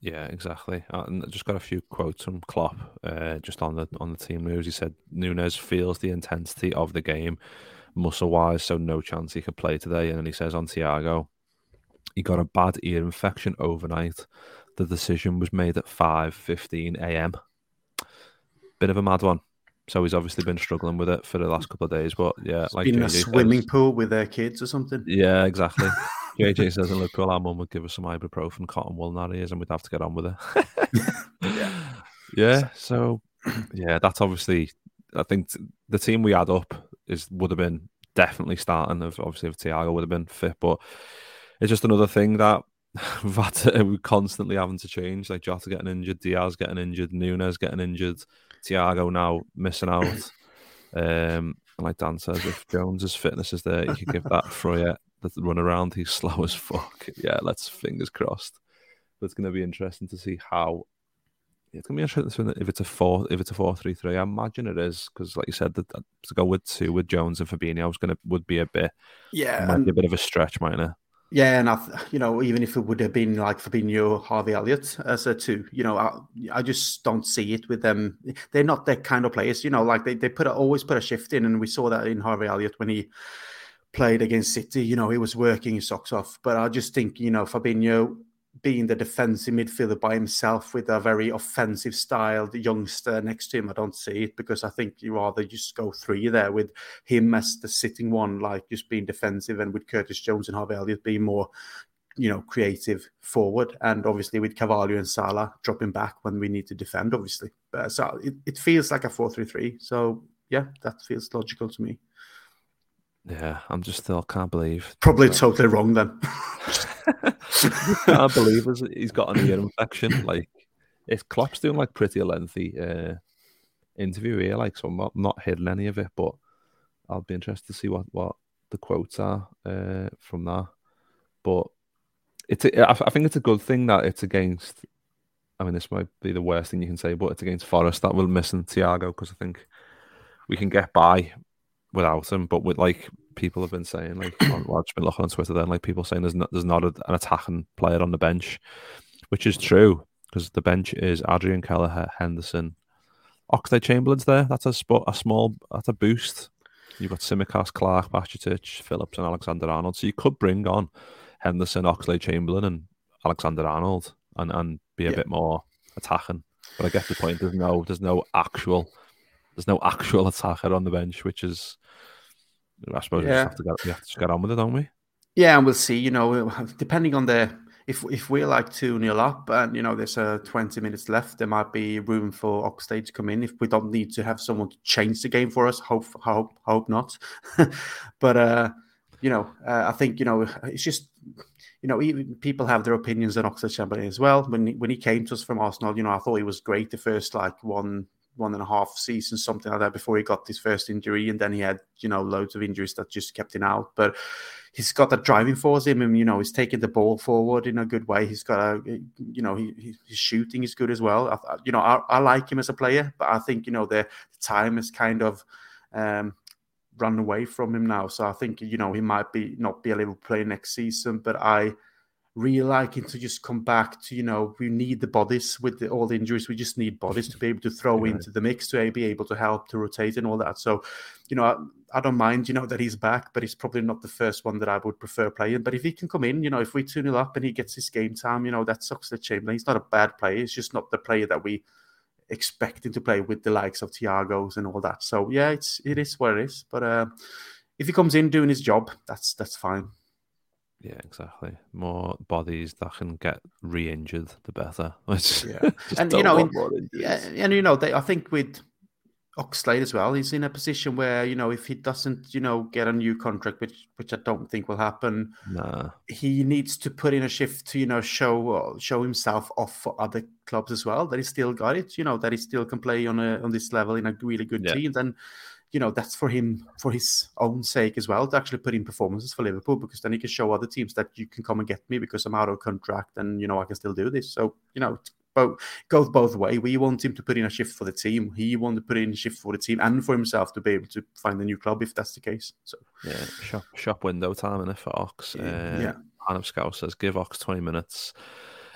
Yeah, exactly. Uh, and I just got a few quotes from Klopp, uh, just on the on the team news. He said Nunez feels the intensity of the game, muscle wise, so no chance he could play today. And then he says on Thiago, he got a bad ear infection overnight. The decision was made at five fifteen a.m. Bit of a mad one. So he's obviously been struggling with it for the last couple of days. But yeah, it's like in a swimming says, pool with their kids or something. Yeah, exactly. JJ says in Liverpool, our mum would give us some ibuprofen, cotton wool and our ears, and we'd have to get on with it. yeah. yeah. So yeah, that's obviously. I think the team we add up is would have been definitely starting. Of obviously, if Thiago would have been fit, but it's just another thing that that we're constantly having to change. Like Jota getting injured, Diaz getting injured, Nunez getting injured. Thiago now missing out. Um, and like Dan says, if Jones's fitness is there, you could give that Freya the run around. He's slow as fuck. Yeah, let's fingers crossed. But it's going to be interesting to see how. It's going to be interesting if it's a four, if it's a four three three. I imagine it is because, like you said, that, to go with two with Jones and Fabinho was going to would be a bit, yeah, might be a bit of a stretch, mightn't it? Yeah, and I, you know, even if it would have been like Fabinho, Harvey Elliott as a two, you know, I, I just don't see it with them. They're not that kind of players, you know. Like they, they put a, always put a shift in, and we saw that in Harvey Elliott when he played against City. You know, he was working his socks off. But I just think, you know, Fabinho being the defensive midfielder by himself with a very offensive style, the youngster next to him, I don't see it because I think you rather just go three there with him as the sitting one, like just being defensive, and with Curtis Jones and Harvey Elliott being more, you know, creative forward, and obviously with Carvalho and Salah dropping back when we need to defend, obviously. But, uh, so it, it feels like a four-three-three. So yeah, that feels logical to me. Yeah, I'm just still can't believe. Probably totally wrong then. can't believe he's got an ear infection. Like, if Klopp's doing like pretty lengthy uh, interview here, like, so I'm not, not hitting any of it, but I'll be interested to see what, what the quotes are uh, from that. But it's a, I think it's a good thing that it's against. I mean, this might be the worst thing you can say, but it's against Forest that we're missing Thiago because I think we can get by without him. But with like people have been saying, like on, well, I've just been looking on Twitter, then like people saying there's not there's not a, an attacking player on the bench, which is true because the bench is Adrian Kelleher, Henderson, Oxlade Chamberlain's there. That's a spot, a small, that's a boost. You've got Tsimikas, Clark, Bajcetic, Phillips, and Alexander Arnold. So you could bring on Henderson, Oxlade Chamberlain, and Alexander Arnold, and and be a yeah. bit more attacking. But I guess the point. There's no there's no actual there's no actual attacker on the bench, which is I suppose yeah. we, have to get, we have to get on with it, don't we? Yeah, and we'll see. You know, depending on the if if we're like two nil up and you know there's uh, 20 minutes left, there might be room for Oxlade to come in. If we don't need to have someone to change the game for us, hope hope hope not. but uh, you know, uh, I think you know it's just you know even people have their opinions on Oxlade Chamberlain as well. When he, when he came to us from Arsenal, you know, I thought he was great the first like one one and a half seasons, something like that, before he got his first injury, and then he had you know loads of injuries that just kept him out. But he's got that driving force in him. You know, he's taking the ball forward in a good way. He's got a you know he, his shooting is good as well. I, you know, I, I, like him as a player, but I think you know the, time is kind of. Um, run away from him now so i think you know he might be not be able to play next season but i really liking to just come back to you know we need the bodies with the, all the injuries. We just need bodies to be able to throw yeah. into the mix to be able to help to rotate and all that. So you know I, I, don't mind you know that he's back but he's probably not the first one that I would prefer playing. But if he can come in you know if we tune it up and he gets his game time you know that sucks the Chamberlain he's not a bad player. He's just not the player that we expecting to play with the likes of Thiago's and all that. So yeah it's it is what it is. But uh, if he comes in doing his job that's that's fine Yeah, exactly. More bodies that can get re-injured, the better. Which Yeah, and you know, in, yeah, and you know, they, I think with Oxlade as well, he's in a position where you know if he doesn't, you know, get a new contract, which which I don't think will happen, nah. he needs to put in a shift to you know show show himself off for other clubs as well that he still got it, you know, that he still can play on a on this level in a really good Yeah. team. Then you know that's for him for his own sake as well to actually put in performances for Liverpool because then he can show other teams that you can come and get me because I'm out of contract and you know I can still do this. So you know, it's both goes both way. We want him to put in a shift for the team. He wanted to put in a shift for the team and for himself to be able to find a new club if that's the case. So Yeah, shop shop window time in it for Ox. Uh, Yeah. Hannah Scouse says give Ox twenty minutes.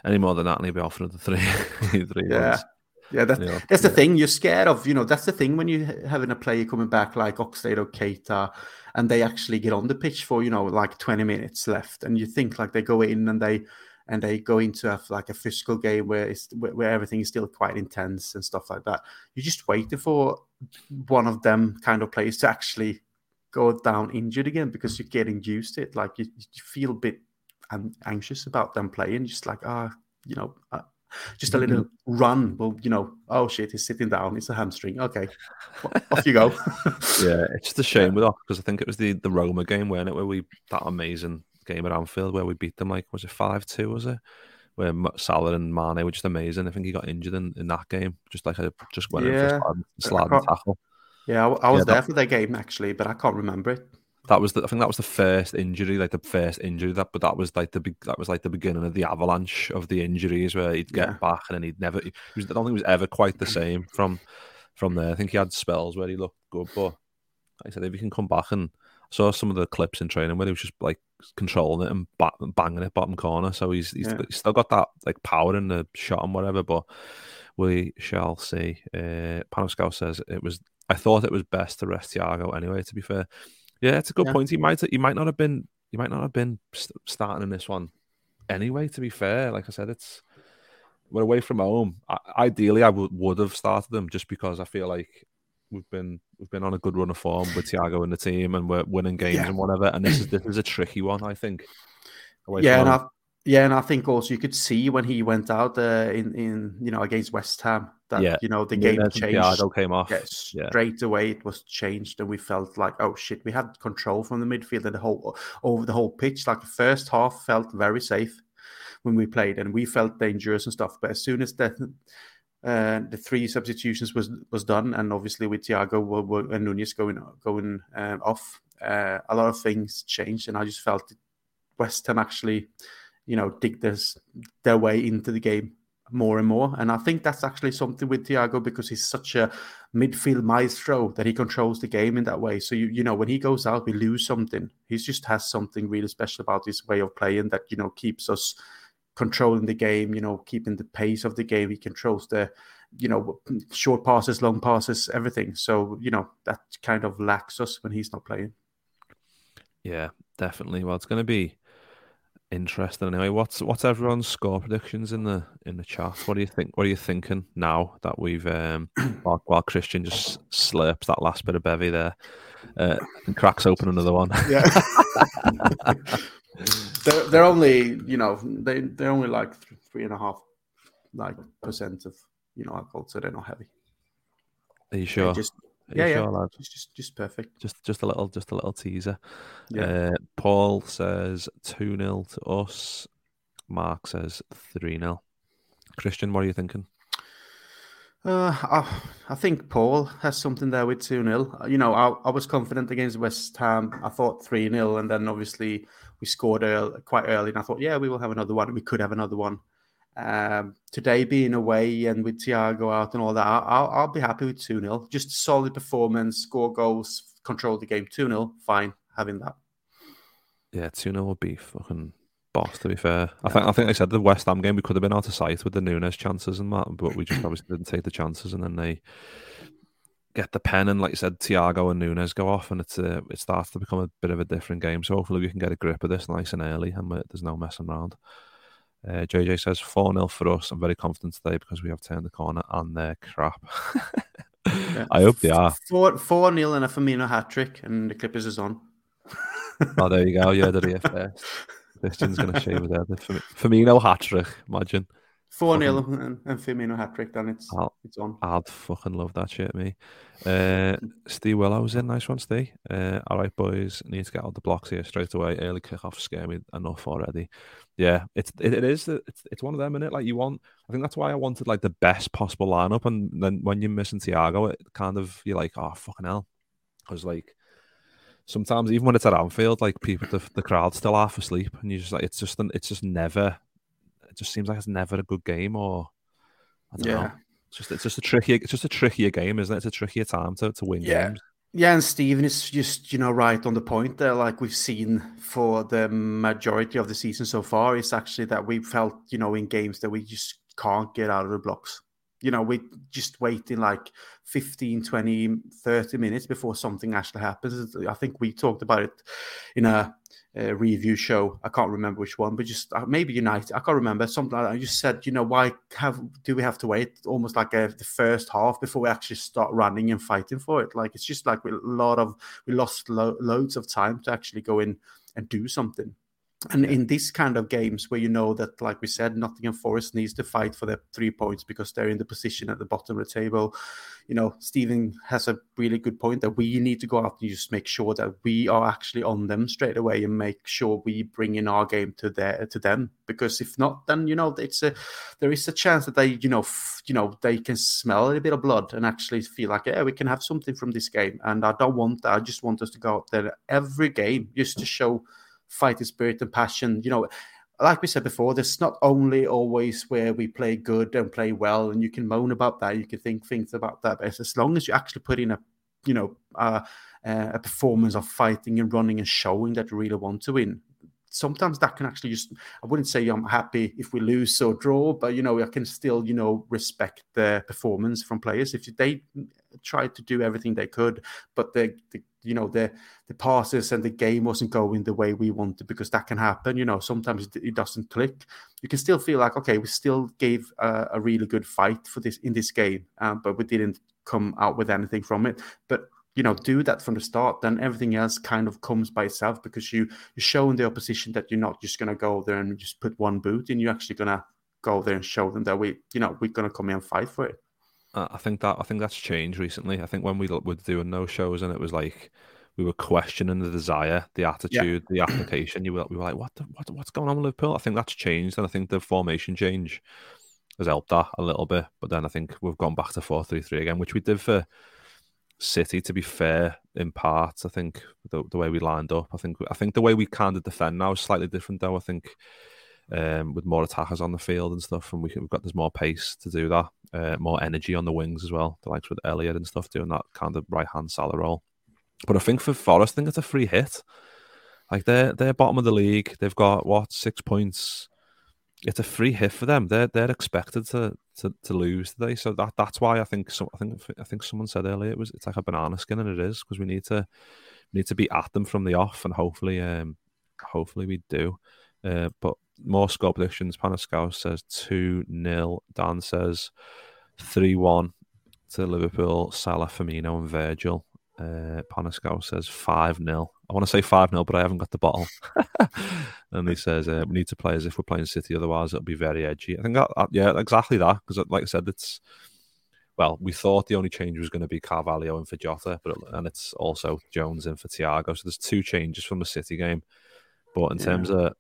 Any more than that, and he'll be off another three three Yeah. months. Yeah, that, Yeah. that's the thing. You're scared of, you know, that's the thing when you're having a player coming back like Oxlade or Keita, and they actually get on the pitch for, you know, like 20 minutes left, and you think like they go in and they and they go into a, like a physical game where it's where, where everything is still quite intense and stuff like that. You're just waiting for one of them kind of players to actually go down injured again because you're getting used to it. Like you, you feel a bit anxious about them playing, just like ah, you know. Uh, just a little mm-hmm. run. Well, you know, oh shit, he's sitting down. It's a hamstring. Okay, off you go. Yeah, it's just a shame with Ox because I think it was the the Roma game, weren't it, where we that amazing game at Anfield where we beat them like was it five two was it? Where Salah and Mane were just amazing. I think he got injured in, in that game, just like a just went in for a sliding, I sliding tackle. yeah, I, I was Yeah, there that- for their game actually, but I can't remember it. That was the, I think that was the first injury, like the first injury that, but that was like the big, that was like the beginning of the avalanche of the injuries where he'd get Yeah. back and then he'd never, he was, I don't think he was ever quite the same from, from there. I think he had spells where he looked good, but like I said, if he can come back and I saw some of the clips in training where he was just like controlling it and ba- banging it bottom corner. So he's, he's, Yeah. he's still got that like power in the shot and whatever, but we shall see. Uh, Panoscow says it was, I thought it was best to rest Thiago anyway, to be fair. Yeah, it's a good Yeah. point. He might he might not have been he might not have been st- starting in this one anyway. To be fair, like I said, it's we're away from home. I, ideally, I would would have started them just because I feel like we've been we've been on a good run of form with Thiago and the team, and we're winning games Yeah. and whatever. And this is this is a tricky one, I think. Yeah, and home. Yeah, and I think also you could see when he went out uh, in in you know against West Ham that Yeah. you know the game and changed. Came off. Yeah. straight away it was changed, and we felt like, oh shit, we had control from the midfield and the whole over the whole pitch. Like the first half felt very safe when we played, and we felt dangerous and stuff. But as soon as the uh, the three substitutions was was done, and obviously with Thiago were, were, and Nunez going going uh, off, uh, a lot of things changed, and I just felt West Ham actually, you know, dig this their way into the game more and more. And I think that's actually something with Thiago because he's such a midfield maestro that he controls the game in that way. So you you know when he goes out, we lose something. He just has something really special about his way of playing that you know keeps us controlling the game. You know, keeping the pace of the game. He controls the you know short passes, long passes, everything. So you know that kind of lacks us when he's not playing. Yeah, definitely. Well, it's going to be interesting anyway. What's what's everyone's score predictions in the in the chat? What do you think? What are you thinking now that we've um while, while Kristian just slurps that last bit of bevy there uh, and cracks open another one? Yeah. they're, they're only, you know, they they're only like three and a half like percent of you know alcohol, so they're not heavy. Are you They're sure? Just Are you yeah, yeah. sure, lad? just just just perfect. Just just a little just a little teaser. Yeah. Uh, Paul says two 0 to us. Mark says three 0 Kristian, what are you thinking? Uh, I, I think Paul has something there with 2 0. You know, I, I was confident against West Ham. I thought 3 0, and then obviously we scored early, quite early. And I thought, yeah, we will have another one. We could have another one. Um, today being away and with Thiago out and all that, I'll, I'll be happy with 2 0. Just solid performance, score goals, control the game 2 0. Fine having that. Yeah, two 0 would be fucking boss. To be fair, I think I think I said the West Ham game we could have been out of sight with the Nunez chances and that, but we just obviously didn't take the chances, and then they get the pen and like you said, Thiago and Nunez go off, and it's uh, it starts to become a bit of a different game. So hopefully we can get a grip of this nice and early, and there's no messing around. Uh, JJ says 4 0 for us. I'm very confident today because we have turned the corner and they're crap. I hope they are. 4 4 0 and a Firmino hat trick, and the Clippers is on. Oh, there you go. You heard it here first. Kristian's going to shave his head. Firmino hat trick, imagine. 4 0 and, and Firmino hat trick, then it's, I'll, it's on. I'd fucking love that shit, me. Uh, Steve Willow's in. Nice one, Steve. Uh, all right, boys. Need to get out the blocks here straight away. Early kickoff scare me enough already. Yeah, it's it, it is. It's, it's one of them, it? Like, you want, I think that's why I wanted like the best possible lineup. And then when you're missing Thiago, it kind of, you're like, oh, fucking hell. Because, like, sometimes even when it's at Anfield, like people, the, the crowd's still half asleep, and you just like it's just it's just never it just seems like it's never a good game or I don't yeah. know. It's just it's just a tricky it's just a trickier game, isn't it? It's a trickier time to, to win yeah. games. Yeah, and Stephen is just you know right on the point there. Like we've seen for the majority of the season so far, it's actually that we felt you know in games that we just can't get out of the blocks. You know, we're just waiting like 15, 20, 30 minutes before something actually happens. I think we talked about it in a uh, review show. I can't remember which one, but just uh, maybe United. I can't remember something like that. I just said, you know, why have do we have to wait almost like a, uh, the first half before we actually start running and fighting for it? Like it's just like a lot of we lost lo- loads of time to actually go in and do something. And in this kind of games where you know that, like we said, Nottingham Forest needs to fight for their three points because they're in the position at the bottom of the table, you know, Stephen has a really good point that we need to go out and just make sure that we are actually on them straight away and make sure we bring in our game to their to them. Because if not, then you know, it's a there is a chance that they, you know, f- you know, they can smell a bit of blood and actually feel like, yeah, we can have something from this game. And I don't want that. I just want us to go out there every game just to show fighting spirit and passion. You know, like we said before, there's not only always where we play good and play well, and you can moan about that, you can think things about that, but as long as you actually put in a, you know, a performance of fighting and running and showing that you really want to win, sometimes that can actually just i wouldn't say i'm happy if we lose or draw but you know i can still you know respect the performance from players if they tried to do everything they could but the, the you know the the passes and the game wasn't going the way we wanted because that can happen you know sometimes it, doesn't click. You can still feel like okay we still gave a, a really good fight for this in this game um, but we didn't come out with anything from it. But you know do that from the start then everything else kind of comes by itself because you you're showing the opposition that you're not just going to go there and just put one boot and you're actually going to go there and show them that we you know we're going to come in and fight for it I think that I think that's changed recently. I think when we were doing those shows and it was like we were questioning the desire, the attitude, yeah. the application. You were we were like, what, the, what what's going on with Liverpool? I think that's changed, and I think the formation change has helped that a little bit. But then I think we've gone back to four three three again, which we did for City. To be fair, in part, I think the, the way we lined up, I think I think the way we kind of defend now is slightly different. Though I think um, with more attackers on the field and stuff, and we, have got there's more pace to do that, uh, more energy on the wings as well. The likes with Elliott and stuff doing that kind of right hand Salah role. But I think for Forest, I think it's a free hit. Like they're they're bottom of the league. They've got what six points. It's a free hit for them. They're they're expected to to, to lose today. So that that's why I think some I think I think someone said earlier it was it's like a banana skin and it is because we need to we need to be at them from the off and hopefully um hopefully we do. Uh, but more score predictions. Panascal says 2 0. Dan says 3 1 to Liverpool, Salah, Firmino, and Virgil. Uh, says 5 0. I want to say 5 0, but I haven't got the bottle. and he says uh, we need to play as if we're playing City, otherwise it'll be very edgy. I think, that, uh, yeah, exactly that. Because, like I said, it's well, we thought the only change was going to be Carvalho and for Jota, but and it's also Jones in for Thiago. So there's two changes from the City game. But in yeah. terms of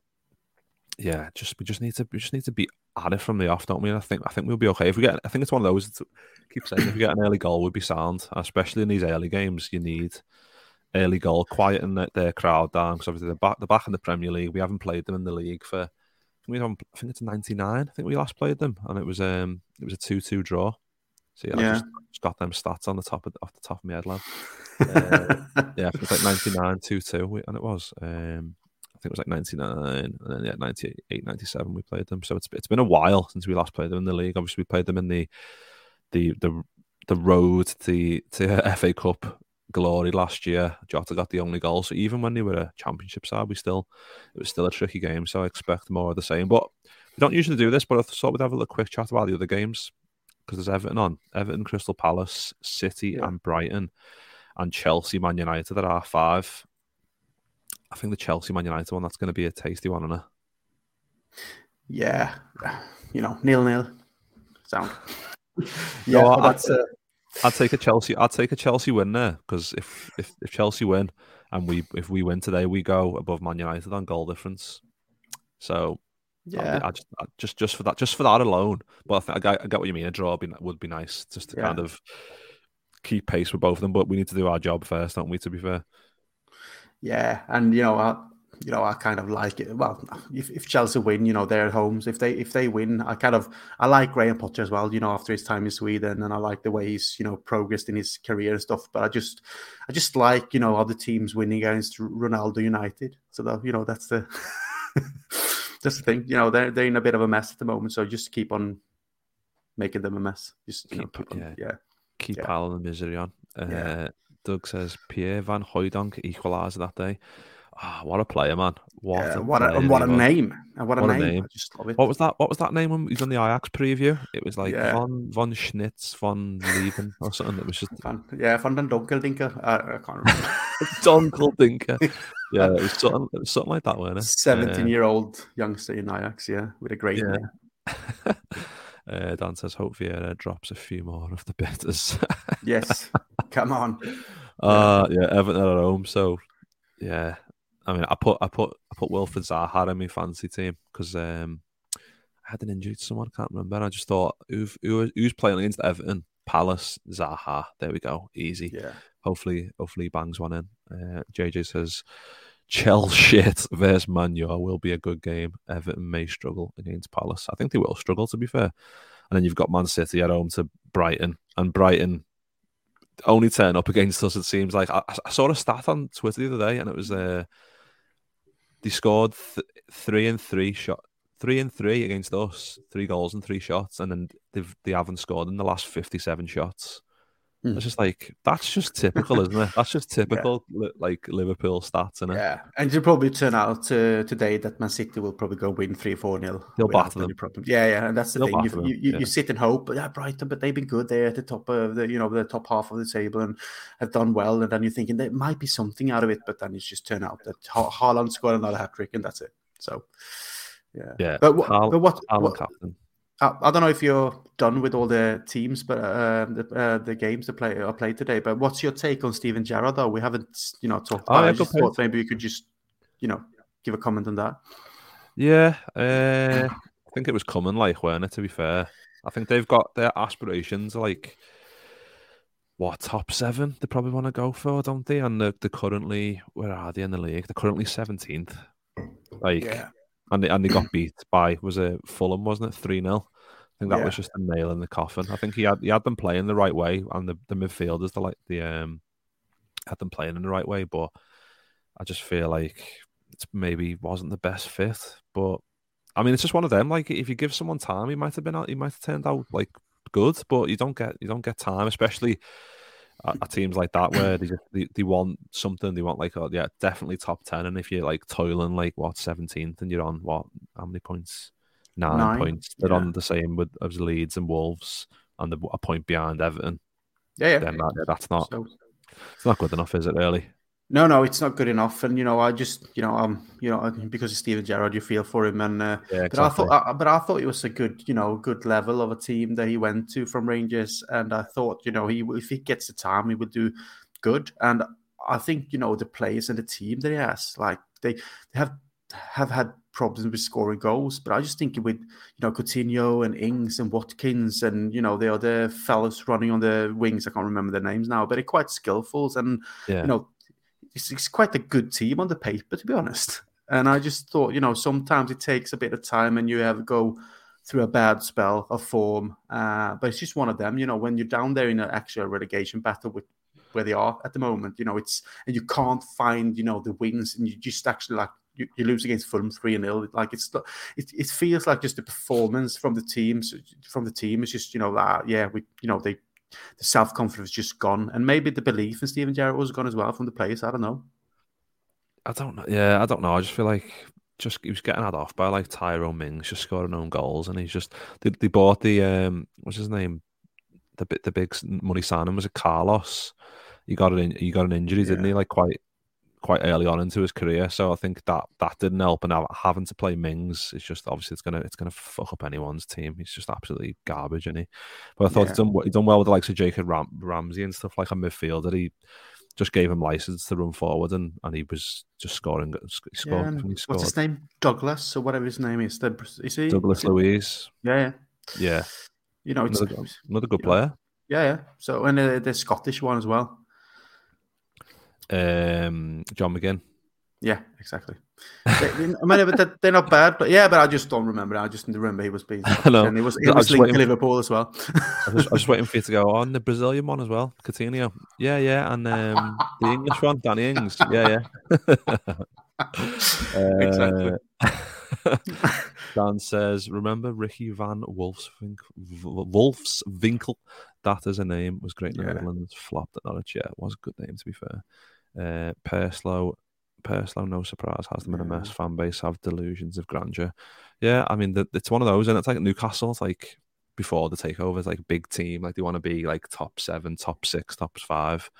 yeah, just we just need to we just need to be at it from the off, don't we? And I think I think we'll be okay if we get. I think it's one of those. keep saying if we get an early goal, we'd be sound, especially in these early games. You need early goal, quieten the, their crowd down because obviously they're back. They're back in the Premier League. We haven't played them in the league for. We haven't, I think it's ninety nine. I think we last played them, and it was um it was a two two draw. So yeah, yeah. I just, just, got them stats on the top of off the top of my head, lad. uh, yeah, it's like 99 2 2, and it was. Um, I think it was like 99 and then yeah 98 97 we played them. So it's it's been a while since we last played them in the league. Obviously we played them in the the the the road to to FA Cup glory last year. Jota got the only goal. So even when they were a championship side we still it was still a tricky game. So I expect more of the same. But we don't usually do this but I thought we'd have a little quick chat about the other games because there's Everton on. Everton Crystal Palace City yeah. and Brighton and Chelsea Man United at R5 I think the Chelsea Man United one that's going to be a tasty one, isn't it? Yeah, you know, nil nil. Sound. yeah, no, I'd, uh... I'd take a Chelsea. I'd take a Chelsea win there because if, if if Chelsea win and we if we win today, we go above Man United on goal difference. So yeah, I just, I just just for that, just for that alone. But I, think, I, get, I get what you mean. A draw would be, would be nice just to yeah. kind of keep pace with both of them. But we need to do our job first, don't we? To be fair. Yeah, and you know, I, you know, I kind of like it. Well, if, if Chelsea win, you know, they're at homes. If they if they win, I kind of I like Graham Potter as well. You know, after his time in Sweden, and I like the way he's you know progressed in his career and stuff. But I just I just like you know other teams winning against Ronaldo United. So that you know that's the that's the thing. You know, they're they're in a bit of a mess at the moment. So just keep on making them a mess. Just keep, know, keep on, yeah, yeah, keep yeah. piling the misery on. Uh, yeah. Doug says Pierre Van Hooijdonk equaliser that day. Oh, what a player, man! What yeah, a what a, what a name! And what a what name! A name. What was that? What was that name when he was on the Ajax preview? It was like yeah. von von Schnitz von Leven or something. It was just van, yeah, von den Dunkeldinker. I, I can't remember. Dunkeldinker. Yeah, it was something. It was something like that, wasn't it? Seventeen-year-old youngster in Ajax. Yeah, with a great yeah. name. Uh, Dan says, hope Vieira drops a few more of the bitters. yes, come on. Uh, yeah, Everton at home. So, yeah, I mean, I put I put I put Wilfried Zaha in my fancy team because um, I had an injury to someone. I can't remember. I just thought, who, who who's playing against Everton? Palace, Zaha. There we go, easy. Yeah. Hopefully, hopefully, he bangs one in. Uh, JJ says, Chelsea versus Manu will be a good game. Everton may struggle against Palace. I think they will struggle, to be fair. And then you've got Man City at home to Brighton, and Brighton only turn up against us. It seems like I, I saw a stat on Twitter the other day, and it was uh, they scored th- three and three shot, three and three against us, three goals and three shots, and then they've they haven't scored in the last fifty-seven shots. Mm. It's just like that's just typical, isn't it? That's just typical, yeah. li- like Liverpool stats, isn't it? Yeah, and it'll probably turn out uh, today that Man City will probably go win three, four nil. They'll batter them. Problem. Yeah, yeah, and that's the They'll thing. You, you, yeah. you, sit and hope, yeah, Brighton, but they've been good there at the top of the, you know, the top half of the table and have done well. And then you're thinking there might be something out of it, but then it's just turned out that ha- Haaland scored another hat trick, and that's it. So, yeah, yeah. But, Hal- but what? what captain. I, I, don't know if you're done with all the teams, but uh, the uh, the games that play are played today. But what's your take on Steven Gerrard? Though we haven't, you know, talked oh, about. Oh, I just thought maybe you could just, you know, give a comment on that. Yeah, uh, I think it was coming, like, weren't it? To be fair, I think they've got their aspirations, like what top seven they probably want to go for, don't they? And they're, they're currently where are they in the league? They're currently seventeenth. Like. Yeah and they, and they got beat by was it Fulham, wasn't it? Three 0 I think that yeah. was just a nail in the coffin. I think he had he had them playing the right way, and the, the midfielders the like the um had them playing in the right way. But I just feel like it maybe wasn't the best fit. But I mean, it's just one of them. Like if you give someone time, he might have been out. He might have turned out like good, but you don't get you don't get time, especially at, teams like that where they just they, they want something. They want like oh yeah, definitely top ten. And if you're like toiling like what seventeenth and you're on what how many points? Nine, Nine. points. They're yeah. on the same with as Leeds and Wolves and the, a point behind Everton. Yeah, yeah. Then that, that's not so, it's not good enough, is it? Really? No, no, it's not good enough. And you know, I just, you know, um, you know, because of Steven Gerrard, you feel for him. And uh, yeah, exactly. but I thought, uh, but I thought it was a good, you know, good level of a team that he went to from Rangers. And I thought, you know, he if he gets the time, he would do good. And I think, you know, the players and the team that he has, like they, they have have had problems with scoring goals. But I just think with you know Coutinho and Ings and Watkins and you know the other fellas running on the wings, I can't remember their names now, but they're quite skillful and yeah. you know it's, it's quite a good team on the paper, to be honest. And I just thought, you know, sometimes it takes a bit of time and you have go through a bad spell of form. Uh, but it's just one of them, you know, when you're down there in an actual relegation battle with where they are at the moment, you know, it's and you can't find, you know, the wins and you just actually like you, you lose against Fulham three 0 Like it's it, it feels like just the performance from the teams from the team is just you know that yeah we you know they the self confidence just gone, and maybe the belief in Steven Gerrard was gone as well from the players. I don't know. I don't know. Yeah, I don't know. I just feel like just he was getting had off by like Tyrone Mings, just scoring own goals, and he's just they, they bought the um what's his name, the bit the big money signing was a Carlos. He got an he got an injury, yeah. didn't he? Like quite quite early on into his career. So I think that that didn't help. And having to play Mings, it's just obviously it's gonna it's gonna fuck up anyone's team. He's just absolutely garbage, isn't he? But I thought yeah. he's done he done well with the likes of Jacob Ram- Ramsey and stuff like a midfielder. He just gave him license to run forward, and, and he was just scoring. He scored, yeah, he scored. What's his name? Douglas or whatever his name is. The, is he Douglas Luiz? Yeah, yeah. Yeah. You know, another, another good player. Know, yeah, yeah. So and uh, the Scottish one as well. Um, John McGinn. Yeah, exactly. they, I mean, but they're not bad, but yeah, but I just don't remember. I just remember he was being. And he was, he was linked to Liverpool as well. I, was, I was waiting for you to go on the Brazilian one as well, Coutinho. Yeah, yeah, and um, the English one, Danny Ings. Yeah, yeah. exactly. Uh, Dan says, "Remember Ricky Van Wolfswinkel? Wolfswinkel? That is a name. Was great in the yeah. Netherlands. Flopped at Norwich. Yeah, it was a good name to be fair. Uh, Perslow, Perslow, no surprise, has them in a mess. Fan base have delusions of grandeur. Yeah, I mean, the, it's one of those, and it's like Newcastle. It's like before the takeover, it's like big team. Like they want to be like top seven, top six, top five.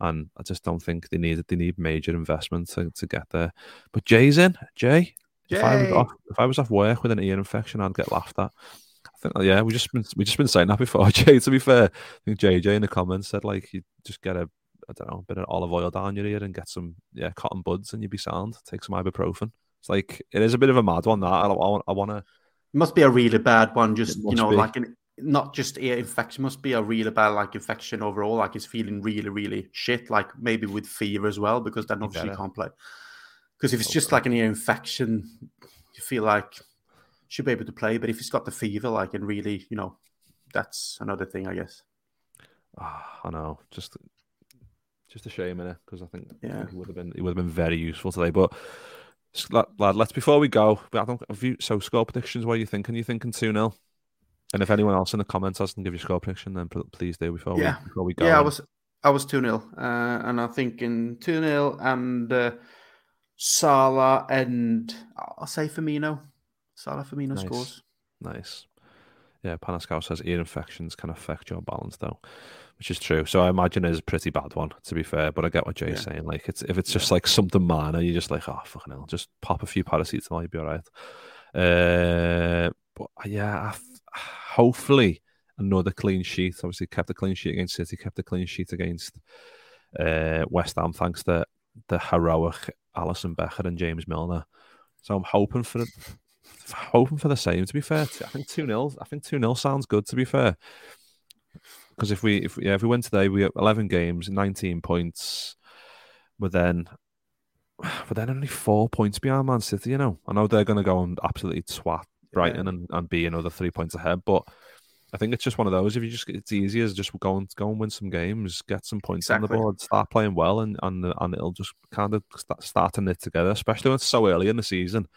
And I just don't think they need it. They need major investment to, to get there. But Jay's in. Jay, Jay. If I was off, if I was off work with an ear infection, I'd get laughed at. I think, yeah, we just been we just been saying that before. Jay, to be fair, I think JJ in the comments said like you just get a I don't know, a bit of olive oil down your ear and get some yeah cotton buds and you'd be sound. Take some ibuprofen. It's like it is a bit of a mad one that I, I, I want to. Must be a really bad one. Just you know, be. like an, not just ear infection. Must be a really bad like infection overall. Like he's feeling really really shit. Like maybe with fever as well because then obviously you can't play. Because if it's just like an ear infection, you feel like you should be able to play. But if he's got the fever, like and really, you know, that's another thing, I guess. Oh, I know. Just just a shame in it because I think yeah. he would have been he would have been very useful today. But lad, let's before we go, I don't have you so score predictions. What are you thinking? Are you thinking two 0 And if anyone else in the comments has to give you score prediction, then please do before yeah. we before we go. Yeah, I was I was two 0 uh, and I think in two 0 and uh, Salah and I'll say Firmino. Salah Firmino nice. scores. Nice. Yeah, Panascal says ear infections can affect your balance though which is true. So I imagine it's a pretty bad one, to be fair. But I get what Jay's yeah. saying. Like, it's if it's just like something minor, you're just like, oh fucking hell, just pop a few paracetamol, you'll be all right. Uh, but uh, yeah, hopefully another clean sheet. Obviously, kept a clean sheet against City, kept a clean sheet against uh, West Ham, thanks to the heroic Alisson Becker and James Milner. So I'm hoping for hoping for the same. To be fair, I think two 0 I think two 0 sounds good. To be fair, because if we if yeah, if we win today, we have eleven games, nineteen points. But then, but then only four points behind Man City. You know, I know they're going to go and absolutely twat Brighton yeah. and, and be another three points ahead. But I think it's just one of those. If you just it's easy as just go and go and win some games, get some points exactly. on the board, start playing well, and and and it'll just kind of start, start to knit together. Especially when it's so early in the season.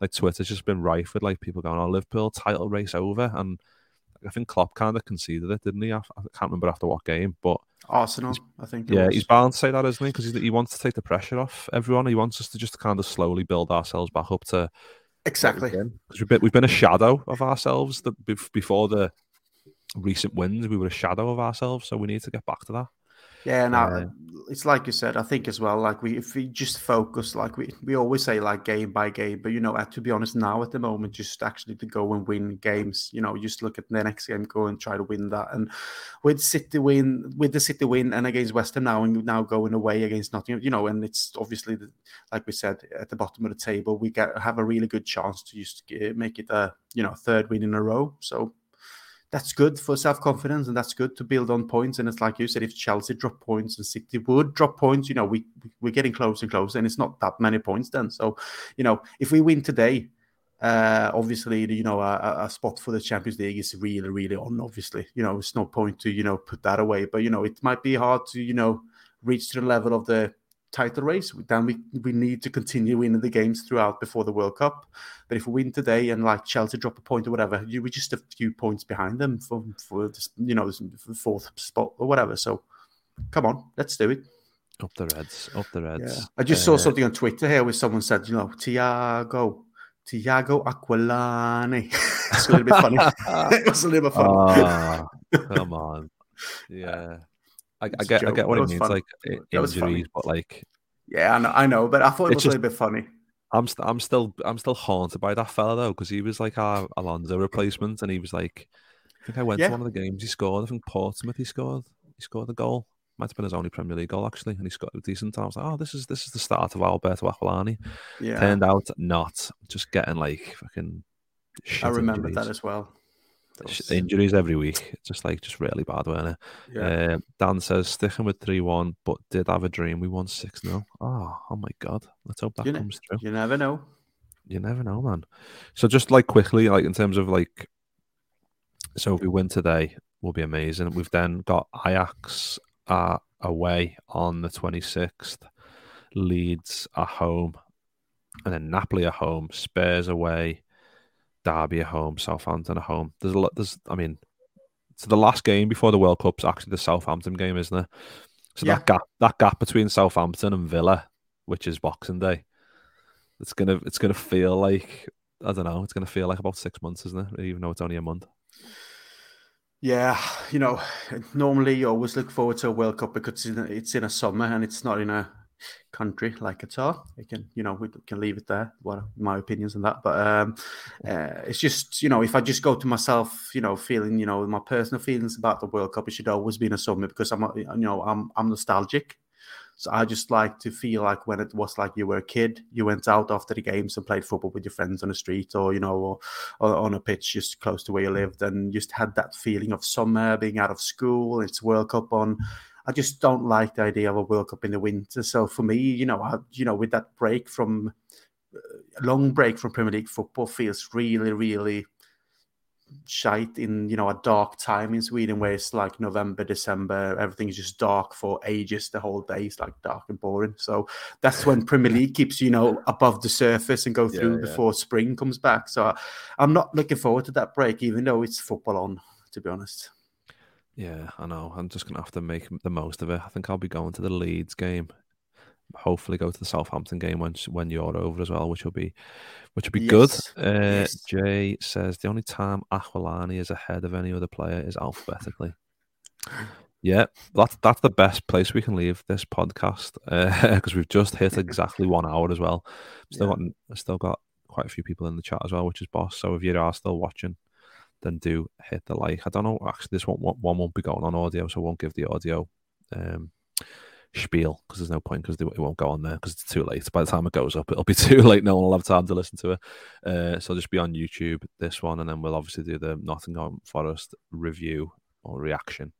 Like Twitter's just been rife with like people going, "Oh, Liverpool title race over," and I think Klopp kind of conceded it, didn't he? I, can't remember after what game, but Arsenal, I think. Yeah, was. he's bound to say that, isn't he? Because he wants to take the pressure off everyone. He wants us to just kind of slowly build ourselves back up to exactly because we've been we've been a shadow of ourselves. That before the recent wins, we were a shadow of ourselves, so we need to get back to that. Yeah, and uh, it's like you said. I think as well, like we if we just focus, like we we always say, like game by game. But you know, to be honest, now at the moment, just actually to go and win games. You know, just look at the next game, go and try to win that. And with City win, with the City win, and against West Ham now, and now going away against Nottingham, you know, and it's obviously the, like we said at the bottom of the table, we get have a really good chance to just make it a you know third win in a row. So that's good for self confidence and that's good to build on points. And it's like you said, if Chelsea drop points and City would drop points, you know, we we're getting closer and closer, and it's not that many points then. So, you know, if we win today, uh, obviously, you know, a, a, spot for the Champions League is really, really on. Obviously, you know, it's no point to you know put that away, but you know, it might be hard to you know reach to the level of the title race. Then we we need to continue winning the games throughout before the World Cup. But if we win today and like Chelsea drop a point or whatever, you we're just a few points behind them for for this, you know the fourth spot or whatever. So come on, let's do it. Up the Reds, up the Reds. Yeah. I just uh, saw something on Twitter here where someone said, you know, Thiago, Thiago Aquilani. it's a little bit funny. it was a little bit funny. Oh, come on. Yeah. I, I get, I get what it means, fun. like injuries, but like, Yeah, I know, I know, but I thought it was just- a bit funny. I'm st- I'm still I'm still haunted by that fella though because he was like our Alonso replacement and he was like I think I went Yeah. to one of the games he scored I think Portsmouth he scored he scored the goal might have been his only Premier League goal actually and he scored a decent I was like oh this is this is the start of Alberto Aquilani Yeah, turned out not just getting like fucking I remember injuries. that as well. Injuries every week just like just really bad weren't it yeah. uh, Dan says sticking with 3-1 but did have a dream we won 6-0 oh oh my god let's hope that You comes true you never know. you never know, man. So just like quickly, like in terms of like, so if we win today, will be amazing. We've then got Ajax uh, away on the twenty sixth, Leeds at home, and then Napoli at home, Spurs away, Derby at home, Southampton at home. There's a lot. There's, I mean, so the last game before the World Cup's actually the Southampton game, isn't it? So Yeah. that gap, that gap between Southampton and Villa, which is Boxing Day, it's gonna, it's gonna feel like I don't know. It's gonna feel like about six months, isn't it? Even though it's only a month. Yeah, you know, normally you always look forward to a World Cup because it's it's in a summer and it's not in a country like Qatar. We can, you know, we can leave it there. What my opinions on that? But um, uh, it's just, you know, if I just go to myself, you know, feeling, you know, my personal feelings about the World Cup, it should always be in a summer because I'm, you know, I'm I'm nostalgic. So I just like to feel like when it was like you were a kid, you went out after the games and played football with your friends on the street or, you know, or, or on a pitch just close to where you lived and just had that feeling of summer, being out of school, it's World Cup on. I just don't like the idea of a World Cup in the winter. So for me, you know, I, you know, with that break from a long break from Premier League football feels really, really shite in you know a dark time in Sweden where it's like November, December, everything is just dark for ages. The whole day is like dark and boring. So that's when Premier League keeps you know above the surface and go through yeah. before spring comes back. So I, I'm not looking forward to that break, even though it's football on. To be honest, Yeah, I know. I'm just gonna have to make the most of it. I think I'll be going to the Leeds game. Hopefully, go to the Southampton game when when you're over as well, which will be which will be Yes, good. Uh, yes. Jay says the only time Aquilani is ahead of any other player is alphabetically. Yeah, that's that's the best place we can leave this podcast because we've just hit exactly one hour as well. Still Yeah. got I've still got quite a few people in the chat as well, which is boss. So if you are still watching, then do hit the like. I don't know. Actually, this one one won't be going on audio, so I won't give the audio um, spiel because there's no point because it won't go on there because it's too late. By the time it goes up, it'll be too late. No one will have time to listen to it. Uh, so just be on YouTube this one, and then we'll obviously do the Nottingham Forest review or reaction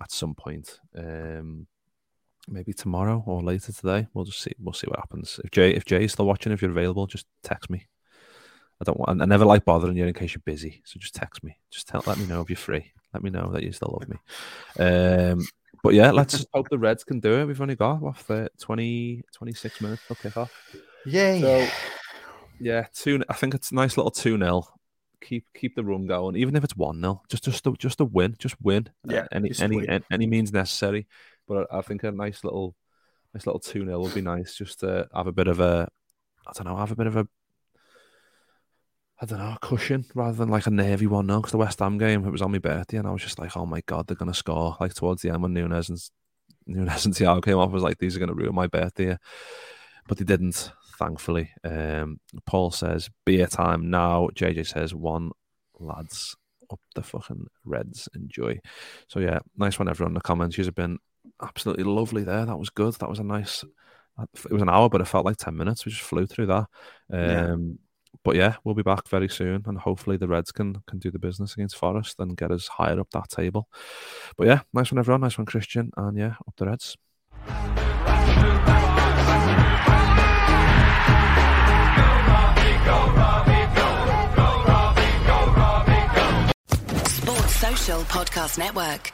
at some point. Um, maybe tomorrow or later today. We'll just see. We'll see what happens. If Jay, if Jay's still watching, if you're available, just text me. I don't want. I never like bothering you in case you're busy. So just text me. Just tell. Let me know if you're free. Let me know that you still love me. Um, but yeah, let's just hope the Reds can do it. We've only got what the 20, 26 minutes till kick off. yay! So- Yeah, two. I think it's a nice little two 0 Keep keep the run going, even if it's one 0 Just just a, just a win, just win. Uh, Yeah, any any win. any means necessary. But I, I think a nice little nice little two 0 would be nice, just to have a bit of a I don't know, have a bit of a I don't know, a cushion rather than like a nervy one now. Because the West Ham game, it was on my birthday, and I was just like, oh my god, they're gonna score. Like towards the end when Nunez and Nunez and Thiago came off, I was like, these are gonna ruin my birthday but they didn't, thankfully. Um, Paul says beer time now. JJ says one lads up the fucking Reds. Enjoy. So yeah, nice one everyone in the comments. You've been absolutely lovely there. That was good. That was a nice. It was an hour, but it felt like ten minutes. We just flew through that. Yeah. But yeah, we'll be back very soon, and hopefully the Reds can can do the business against Forest and get us higher up that table. But yeah, nice one everyone, nice one Kristian, and yeah, up the Reds. Sports Social Podcast Network.